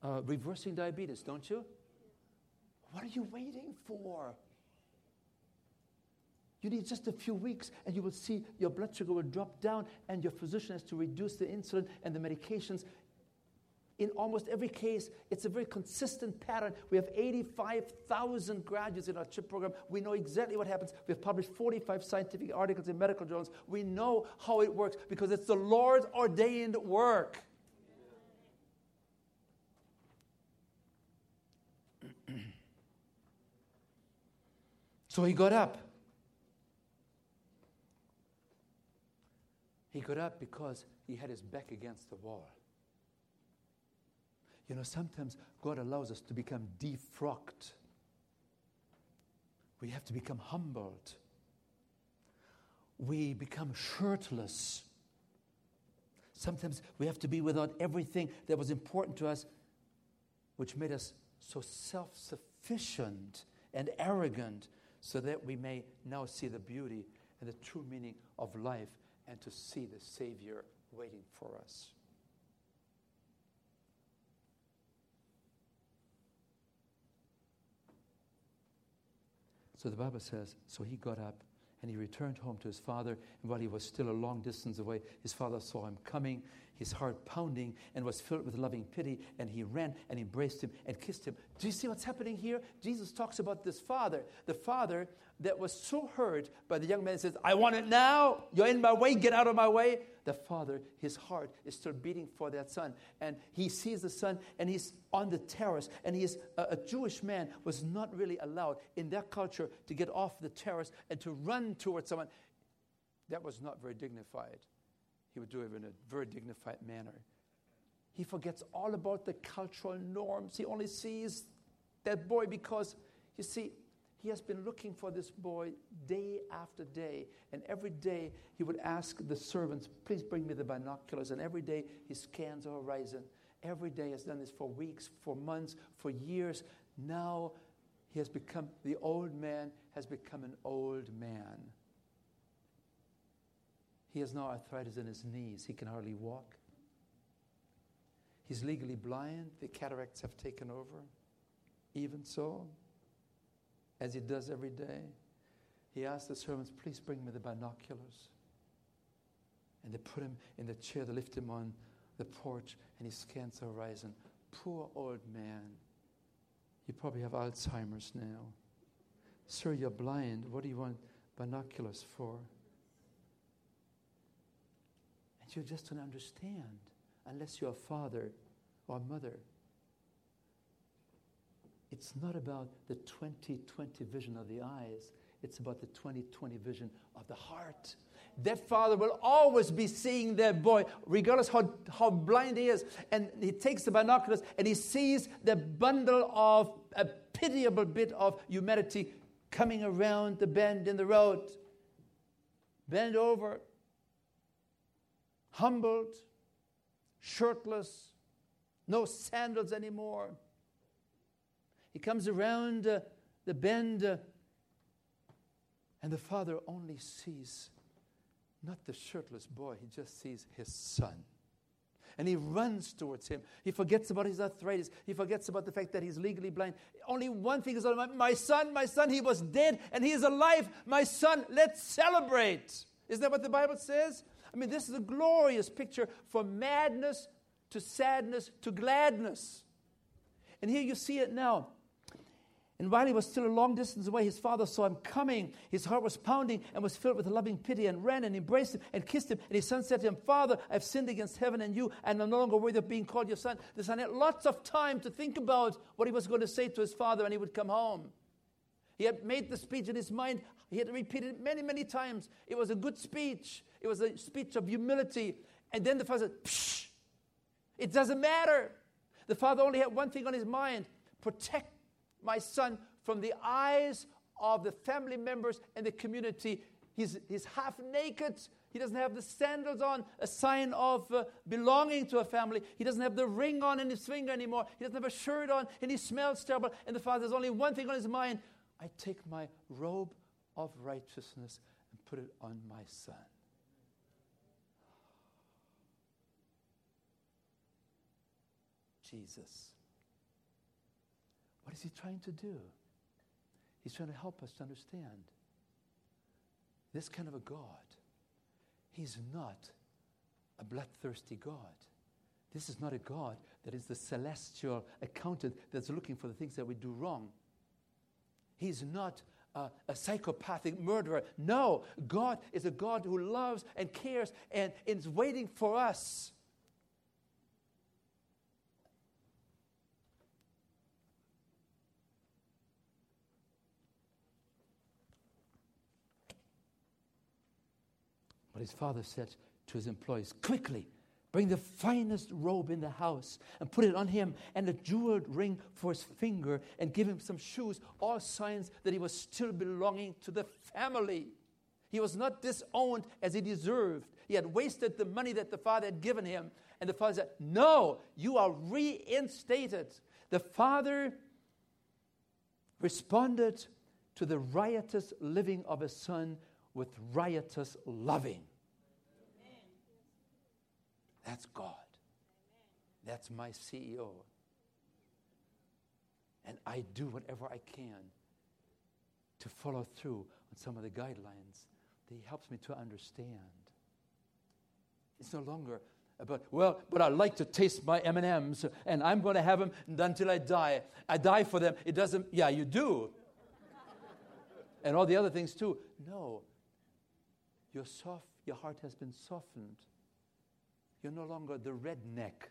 uh, Reversing Diabetes, don't you? What are you waiting for? You need just a few weeks, and you will see your blood sugar will drop down, and your physician has to reduce the insulin and the medications in almost every case, it's a very consistent pattern. We have 85,000 graduates in our CHIP program. We know exactly what happens. We have published 45 scientific articles in medical journals. We know how it works because it's the Lord's ordained work. so he got up. He got up because he had his back against the wall. You know, sometimes God allows us to become defrocked. We have to become humbled. We become shirtless. Sometimes we have to be without everything that was important to us, which made us so self sufficient and arrogant, so that we may now see the beauty and the true meaning of life and to see the Savior waiting for us. So the Bible says, so he got up and he returned home to his father. And while he was still a long distance away, his father saw him coming. his heart pounding, and was filled with loving pity, and he ran and embraced him and kissed him. Do you see what's happening here? Jesus talks about this father, the father that was so hurt by the young man says, I want it now. You're in my way. Get out of my way. The father, his heart is still beating for that son. And he sees the son and he's on the terrace. And he's a, a Jewish man was not really allowed in their culture to get off the terrace and to run towards someone. That was not very dignified. He would do it in a very dignified manner. He forgets all about the cultural norms. He only sees that boy because, you see, he has been looking for this boy day after day. And every day he would ask the servants, please bring me the binoculars. And every day he scans the horizon. Every day has done this for weeks, for months, for years. Now he has become, the old man has become an old man. He has now arthritis in his knees. He can hardly walk. He's legally blind. The cataracts have taken over. Even so, as he does every day, he asks the servants, Please bring me the binoculars. And they put him in the chair, they lift him on the porch, and he scans the horizon. Poor old man. You probably have Alzheimer's now. Sir, you're blind. What do you want binoculars for? And you just don't understand unless you're a father or a mother it's not about the 2020 vision of the eyes, it's about the 2020 vision of the heart. That father will always be seeing that boy, regardless how, how blind he is. And he takes the binoculars and he sees the bundle of a pitiable bit of humanity coming around the bend in the road. Bend over, humbled, shirtless, no sandals anymore he comes around uh, the bend, uh, and the father only sees not the shirtless boy, he just sees his son. And he runs towards him. He forgets about his arthritis. He forgets about the fact that he's legally blind. Only one thing is on my, my son, my son, he was dead and he is alive. My son, let's celebrate. Isn't that what the Bible says? I mean, this is a glorious picture from madness to sadness to gladness. And here you see it now. And while he was still a long distance away, his father saw him coming. His heart was pounding and was filled with loving pity and ran and embraced him and kissed him. And his son said to him, Father, I've sinned against heaven and you, and I'm no longer worthy of being called your son. The son had lots of time to think about what he was going to say to his father when he would come home. He had made the speech in his mind. He had repeated it many, many times. It was a good speech. It was a speech of humility. And then the father said, Psh, it doesn't matter. The father only had one thing on his mind protect my son from the eyes of the family members and the community. He's, he's half naked. He doesn't have the sandals on, a sign of uh, belonging to a family. He doesn't have the ring on in his finger anymore. He doesn't have a shirt on, and he smells terrible. And the father has only one thing on his mind I take my robe of righteousness and put it on my son. Jesus. What is he trying to do? He's trying to help us to understand this kind of a God. He's not a bloodthirsty God. This is not a God that is the celestial accountant that's looking for the things that we do wrong. He's not a, a, psychopathic murderer. No, God is a God who loves and cares and is waiting for us. But his father said to his employees, Quickly, bring the finest robe in the house and put it on him, and a jeweled ring for his finger, and give him some shoes, all signs that he was still belonging to the family. He was not disowned as he deserved. He had wasted the money that the father had given him. And the father said, No, you are reinstated. The father responded to the riotous living of his son with riotous loving. That's God. That's my CEO. And I do whatever I can to follow through on some of the guidelines that He helps me to understand. It's no longer about, well, but I like to taste my M and M's, and I'm going to have them until I die. I die for them. It doesn't. Yeah, you do. and all the other things too. No. Your soft, your heart has been softened. You're no longer the redneck.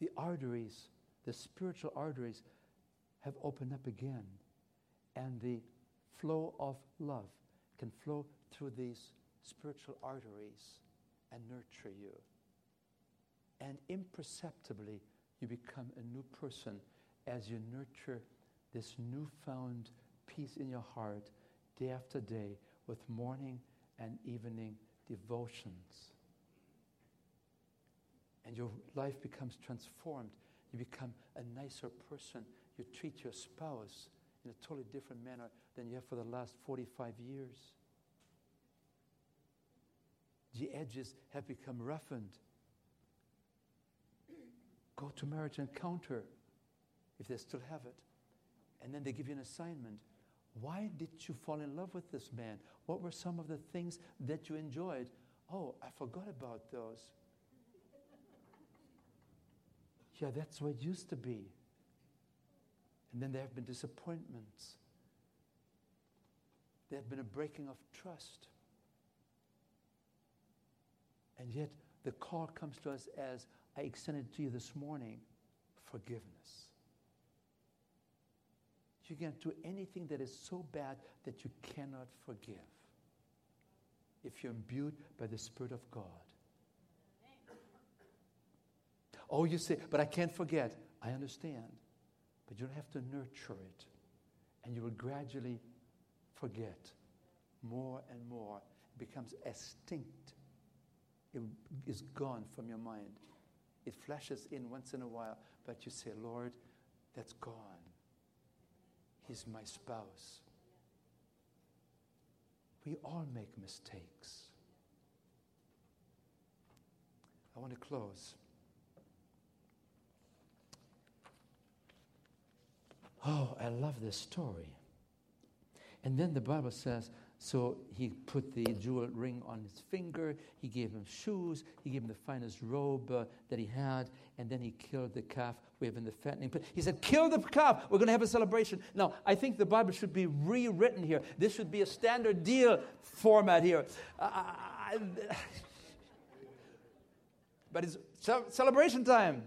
the arteries, the spiritual arteries, have opened up again, and the flow of love can flow through these spiritual arteries and nurture you. And imperceptibly, you become a new person as you nurture this newfound peace in your heart day after day with morning and evening devotions. And your life becomes transformed. You become a nicer person. You treat your spouse in a totally different manner than you have for the last 45 years. The edges have become roughened. Go to marriage encounter if they still have it. And then they give you an assignment. Why did you fall in love with this man? What were some of the things that you enjoyed? Oh, I forgot about those. Yeah, that's what it used to be. And then there have been disappointments. There have been a breaking of trust. And yet, the call comes to us as I extended to you this morning forgiveness. You can't do anything that is so bad that you cannot forgive if you're imbued by the Spirit of God. Oh, you say, but I can't forget. I understand. But you don't have to nurture it. And you will gradually forget more and more. It becomes extinct. It is gone from your mind. It flashes in once in a while, but you say, Lord, that's gone. He's my spouse. We all make mistakes. I want to close. Oh, I love this story. And then the Bible says, so he put the jeweled ring on his finger. He gave him shoes. He gave him the finest robe uh, that he had. And then he killed the calf. We have in the fattening. But he said, Kill the calf. We're going to have a celebration. Now, I think the Bible should be rewritten here. This should be a standard deal format here. Uh, but it's celebration time.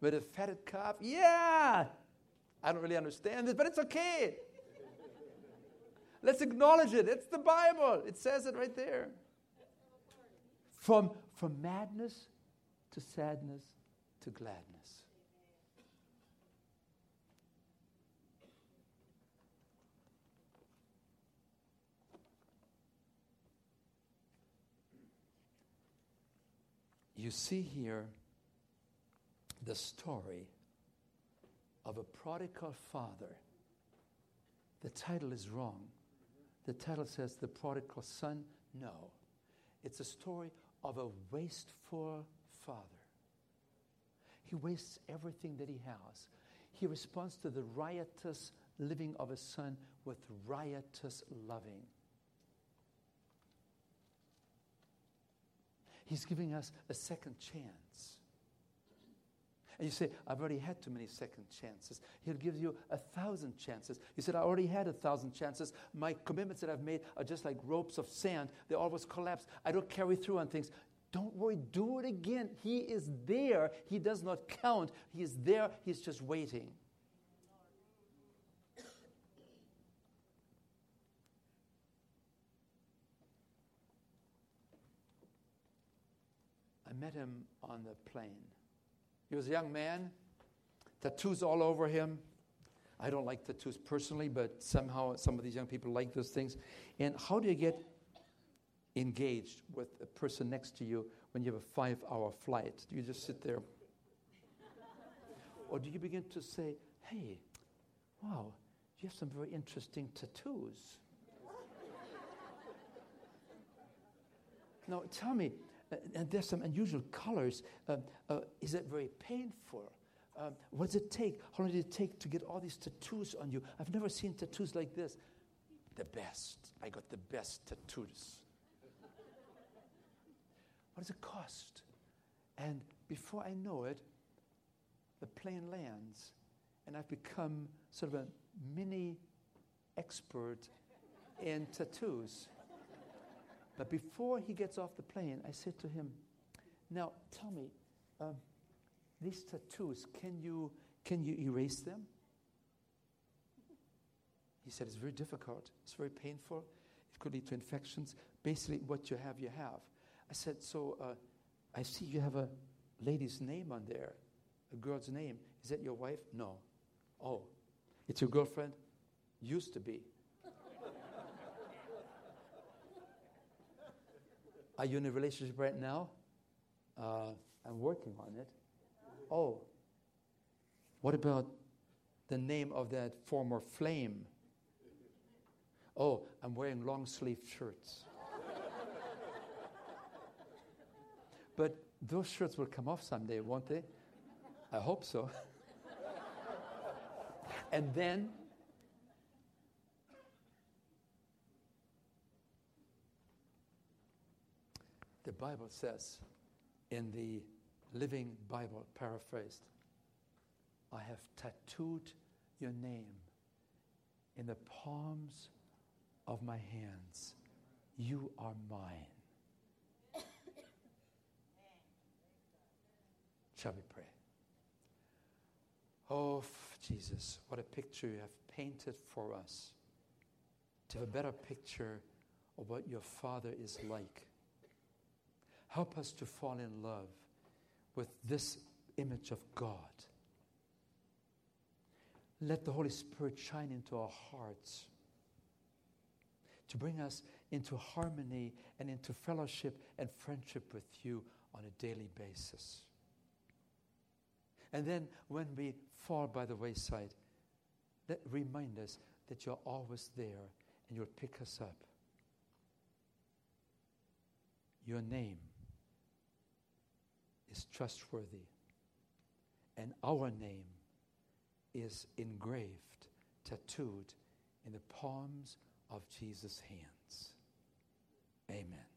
With a fatted calf. Yeah. I don't really understand this, but it's okay. Let's acknowledge it. It's the Bible. It says it right there. From, from madness to sadness to gladness. You see here the story of a prodigal father. The title is wrong. The title says The Prodigal Son. No. It's a story of a wasteful father. He wastes everything that he has. He responds to the riotous living of his son with riotous loving. He's giving us a second chance. And you say, I've already had too many second chances. He'll give you a thousand chances. You said, I already had a thousand chances. My commitments that I've made are just like ropes of sand, they always collapse. I don't carry through on things. Don't worry, do it again. He is there. He does not count. He is there. He's just waiting. Met him on the plane. He was a young man, tattoos all over him. I don't like tattoos personally, but somehow some of these young people like those things. And how do you get engaged with a person next to you when you have a five hour flight? Do you just sit there? or do you begin to say, hey, wow, you have some very interesting tattoos? now, tell me, and there's some unusual colors. Uh, uh, is it very painful? Um, what does it take? How long did it take to get all these tattoos on you? I've never seen tattoos like this. the best. I got the best tattoos. what does it cost? And before I know it, the plane lands, and I've become sort of a mini expert in tattoos. But before he gets off the plane, I said to him, Now tell me, um, these tattoos, can you, can you erase them? He said, It's very difficult, it's very painful, it could lead to infections. Basically, what you have, you have. I said, So uh, I see you have a lady's name on there, a girl's name. Is that your wife? No. Oh, it's your girlfriend? Used to be. Are you in a relationship right now? Uh, I'm working on it. Oh, what about the name of that former flame? Oh, I'm wearing long sleeve shirts. but those shirts will come off someday, won't they? I hope so. and then the Bible says in the Living Bible, paraphrased, I have tattooed your name in the palms of my hands. You are mine. Shall we pray? Oh, Jesus, what a picture you have painted for us. To have a better picture of what your Father is like. Help us to fall in love with this image of God. Let the Holy Spirit shine into our hearts to bring us into harmony and into fellowship and friendship with you on a daily basis. And then when we fall by the wayside, that remind us that you're always there and you'll pick us up. Your name is trustworthy, and our name is engraved, tattooed in the palms of Jesus' hands. Amen.